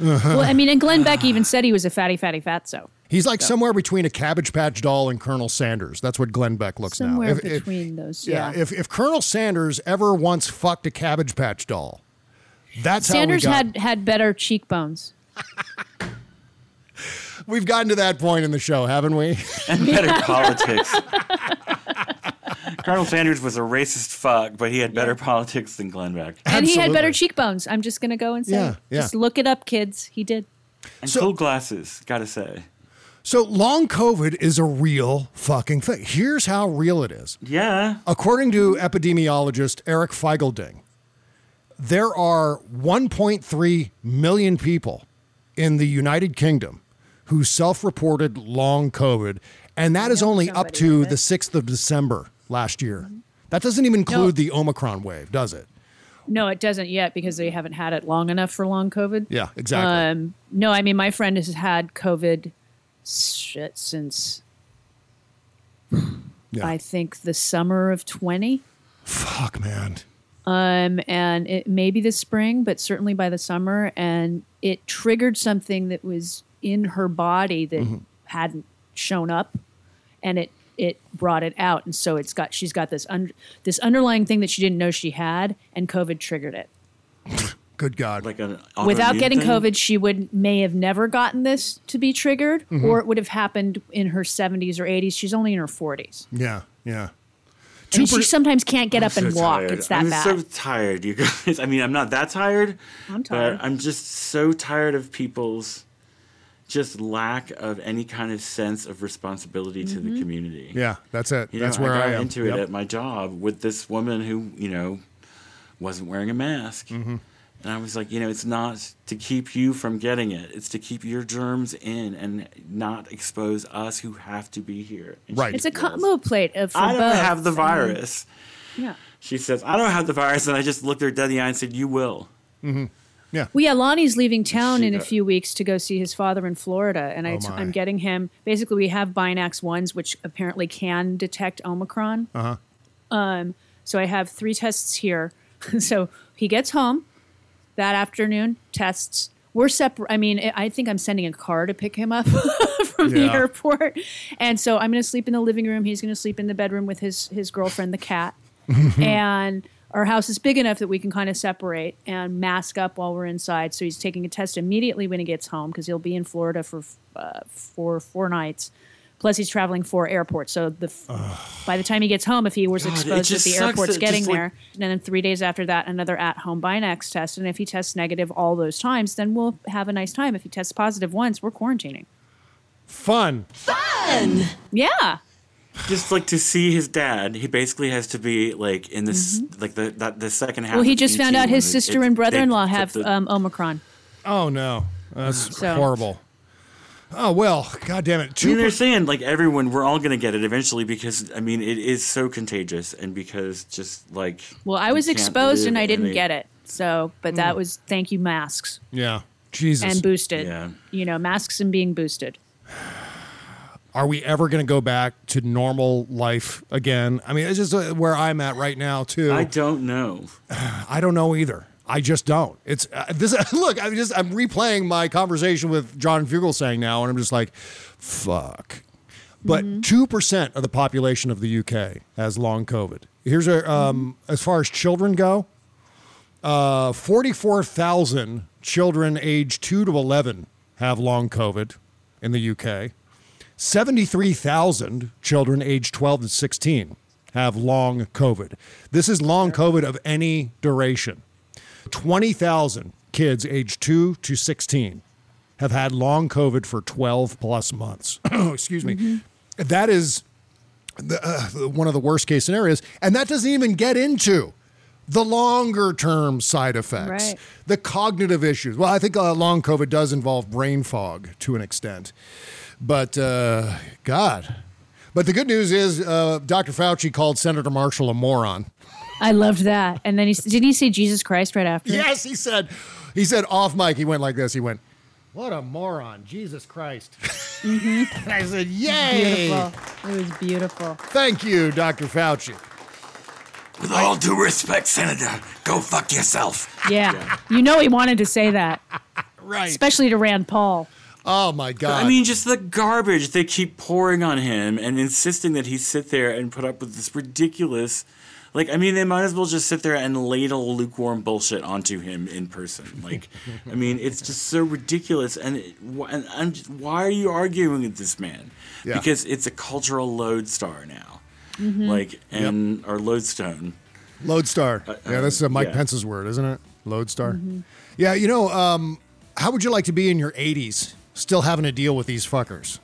Mm, Well, I mean, and Glenn Beck even said he was a fatty, fatty, fatso. He's like somewhere between a Cabbage Patch doll and Colonel Sanders. That's what Glenn Beck looks Somewhere now. If- if- between those, yeah, yeah. if, if Colonel Sanders ever once fucked a Cabbage Patch doll, that's Sanders how we got, had had better cheekbones. We've gotten to that point in the show, haven't we? and better politics. Colonel Sanders was a racist fuck, but he had better politics than Glenn Beck. And he had better cheekbones. I'm just gonna go and say, Yeah, yeah. just look it up, kids. He did. And cool glasses, gotta say. So long COVID is a real fucking thing. Here's how real it is. Yeah. According to epidemiologist Eric Feigl-Ding, there are 1.3 million people in the United Kingdom who self-reported long COVID, and that is only up to the 6th of December last year. That doesn't even include the Omicron wave, does it? No, it doesn't yet because they haven't had it long enough for long COVID. Yeah, exactly. Um, no, I mean my friend has had COVID shit since Yeah. I think the summer of twenty. Fuck, man. Um, and it maybe the spring, but certainly by the summer, and it triggered something that was in her body that Mm-hmm. hadn't shown up, and it it brought it out, and so it's got she's got this un, this underlying thing that she didn't know she had, and COVID triggered it. Good God. Like an Without getting thing? COVID, she would may have never gotten this to be triggered, Mhm. or it would have happened in her 70s or 80s. She's only in her 40s. Yeah, yeah. And she sometimes can't get I'm up and walk. tired. It's that bad. I'm so tired, you guys. I mean, I'm not that tired. I'm tired. But I'm just so tired of people's just lack of any kind of sense of responsibility to Mm-hmm. the community. Yeah, that's it. You that's know, where I I, got am. into it at my job with this woman who, you know, wasn't wearing a mask. Mm-hmm. And I was like, you know, it's not to keep you from getting it. It's to keep your germs in and not expose us who have to be here. And she It's a goes, combo plate of I don't both. have the I mean, virus. yeah. She says, I don't have the virus. And I just looked her dead in the eye and said, You will. Mm-hmm. Yeah. Well, yeah, Lonnie's leaving town She in a does. few weeks to go see his father in Florida, and I, Oh, my. am getting him. Basically, we have Binax ones, which apparently can detect Omicron. Uh huh. Um, so I have three tests here. so he gets home that afternoon, tests. We're separate. I mean, I think I'm sending a car to pick him up from the airport, and so I'm going to sleep in the living room. He's going to sleep in the bedroom with his his girlfriend, the cat, and our house is big enough that we can kind of separate and mask up while we're inside. So he's taking a test immediately when he gets home because he'll be in Florida for uh, four four nights. Plus, he's traveling four airports. So the f- by the time he gets home, if he was God, exposed at the sucks airport's getting like- there, and then three days after that, another at-home Binax test. And if he tests negative all those times, then we'll have a nice time. If he tests positive once, we're quarantining. Fun. Fun. Yeah. Just like to see his dad, he basically has to be like in this mm-hmm. like the that the second half. Well, he of just found out his sister it- and brother-in-law put have the- um, Omicron. Oh no, that's mm, So- horrible. Oh well, god damn it. I mean, they're saying like everyone, we're all gonna get it eventually because I mean it is so contagious and because just like Well, I was exposed and I didn't a- get it. So, but that mm. was thank you masks Yeah. Jesus. and boosted. Yeah. You know, masks and being boosted. Are we ever going to go back to normal life again? I mean, it's just uh, where I'm at right now too. I don't know. I don't know either. I just don't. It's uh, this. Look, I'm just I'm replaying my conversation with John Fugelsang now, and I'm just like, fuck. But 2 percent of the population of the UK has long COVID. Here's a um, as far as children go, uh, 44,000 children aged two to 11 have long COVID in the UK. 73,000 children aged 12 to 16 have long COVID. This is long COVID of any duration. 20,000 kids aged 2 to 16 have had long COVID for 12 plus months. Excuse me. That is the, uh, one of the worst case scenarios. And that doesn't even get into the longer term side effects, Right. the cognitive issues. Well, I think uh, long COVID does involve brain fog to an extent. But uh, God. But the good news is uh, Dr. Fauci called Senator Marshall a moron. I loved that. And then he didn't he say Jesus Christ right after? Yes, he said. He said off mic. He went like this. He went, "What a moron, Jesus Christ!" and I said, "Yay! Beautiful. It was beautiful. Thank you, Dr. Fauci." With all due respect, Senator, go fuck yourself. Yeah. You know he wanted to say that. Right. Especially to Rand Paul. Oh my God! I mean, just the garbage they keep pouring on him and insisting that he sit there and put up with this ridiculous. Like, I mean, they might as well just sit there and ladle lukewarm bullshit onto him in person. Like, I mean, it's just so ridiculous. And, it, and I'm just, why are you arguing with this man? Yeah. Because it's a cultural lodestar now. Mm-hmm. Like, and or lodestone. Lodestar. yeah, that's uh, Mike yeah. Pence's word, isn't it? Lodestar. Mm-hmm. Yeah, you know, um, how would you like to be in your 80s, still having to deal with these fuckers?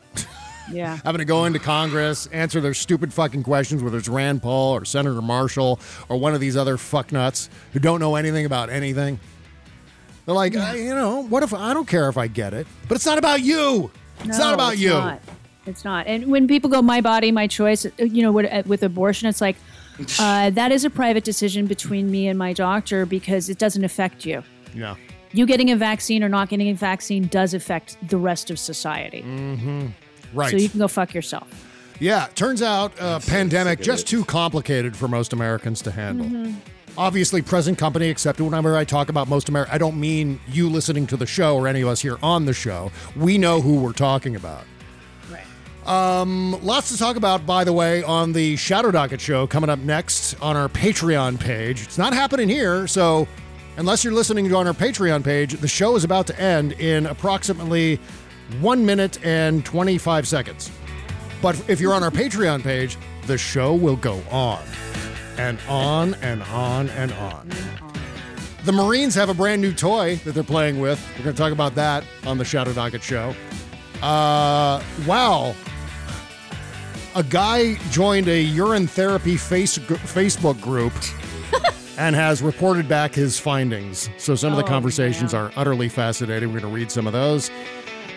Yeah. having to go into Congress, answer their stupid fucking questions, whether it's Rand Paul or Senator Marshall or one of these other fucknuts who don't know anything about anything. They're like, "Uh, you know, what if I don't care if I get it, but it's not about you. It's not about it's you. Not. It's not. And when people go, my body, my choice, uh, you know, with, uh, with abortion, it's like, uh, that is a private decision between me and my doctor because it doesn't affect you. Yeah. You getting a vaccine or not getting a vaccine does affect the rest of society. Right. So you can go fuck yourself. Yeah, turns out uh, pandemic just too complicated for most Americans to handle. Mm-hmm. Obviously, present company accepted. Whenever I talk about most America, I don't mean you listening to the show or any of us here on the show. We know who we're talking about. Right. Um, lots to talk about, by the way, on the Shadow Docket show coming up next on our Patreon page. It's not happening here, so unless you're listening on our Patreon page, the show is about to end in approximately one minute and 25 seconds. But if you're on our Patreon page, the show will go on and on and on and on. The Marines have a brand new toy that they're playing with. We're going to talk about that on the Shadow Docket show. Uh, wow. A guy joined a urine therapy face, Facebook group and has reported back his findings. So some of the Oh, conversations man. are utterly fascinating. We're going to read some of those.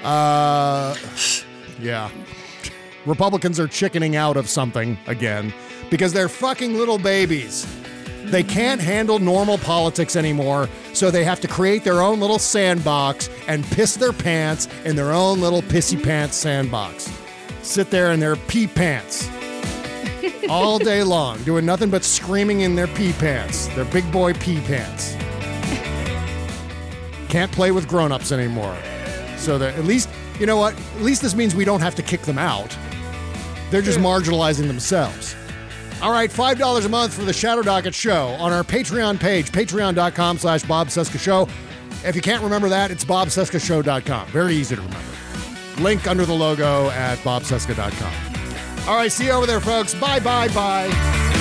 Uh, yeah. Republicans are chickening out of something again because they're fucking little babies. They can't handle normal politics anymore, so they have to create their own little sandbox and piss their pants in their own little pissy pants sandbox. Sit there in their pee pants all day long, doing nothing but screaming in their pee pants, their big boy pee pants. Can't play with grown ups anymore. So that at least, you know what? At least this means we don't have to kick them out. They're just marginalizing themselves. All right, $5 a month for the Shadow Docket show on our Patreon page, patreon.com slash Bob Cesca Show. If you can't remember that, it's bobcescashow.com. Very easy to remember. Link under the logo at bobcesca.com. All right, see you over there, folks. Bye, bye, bye.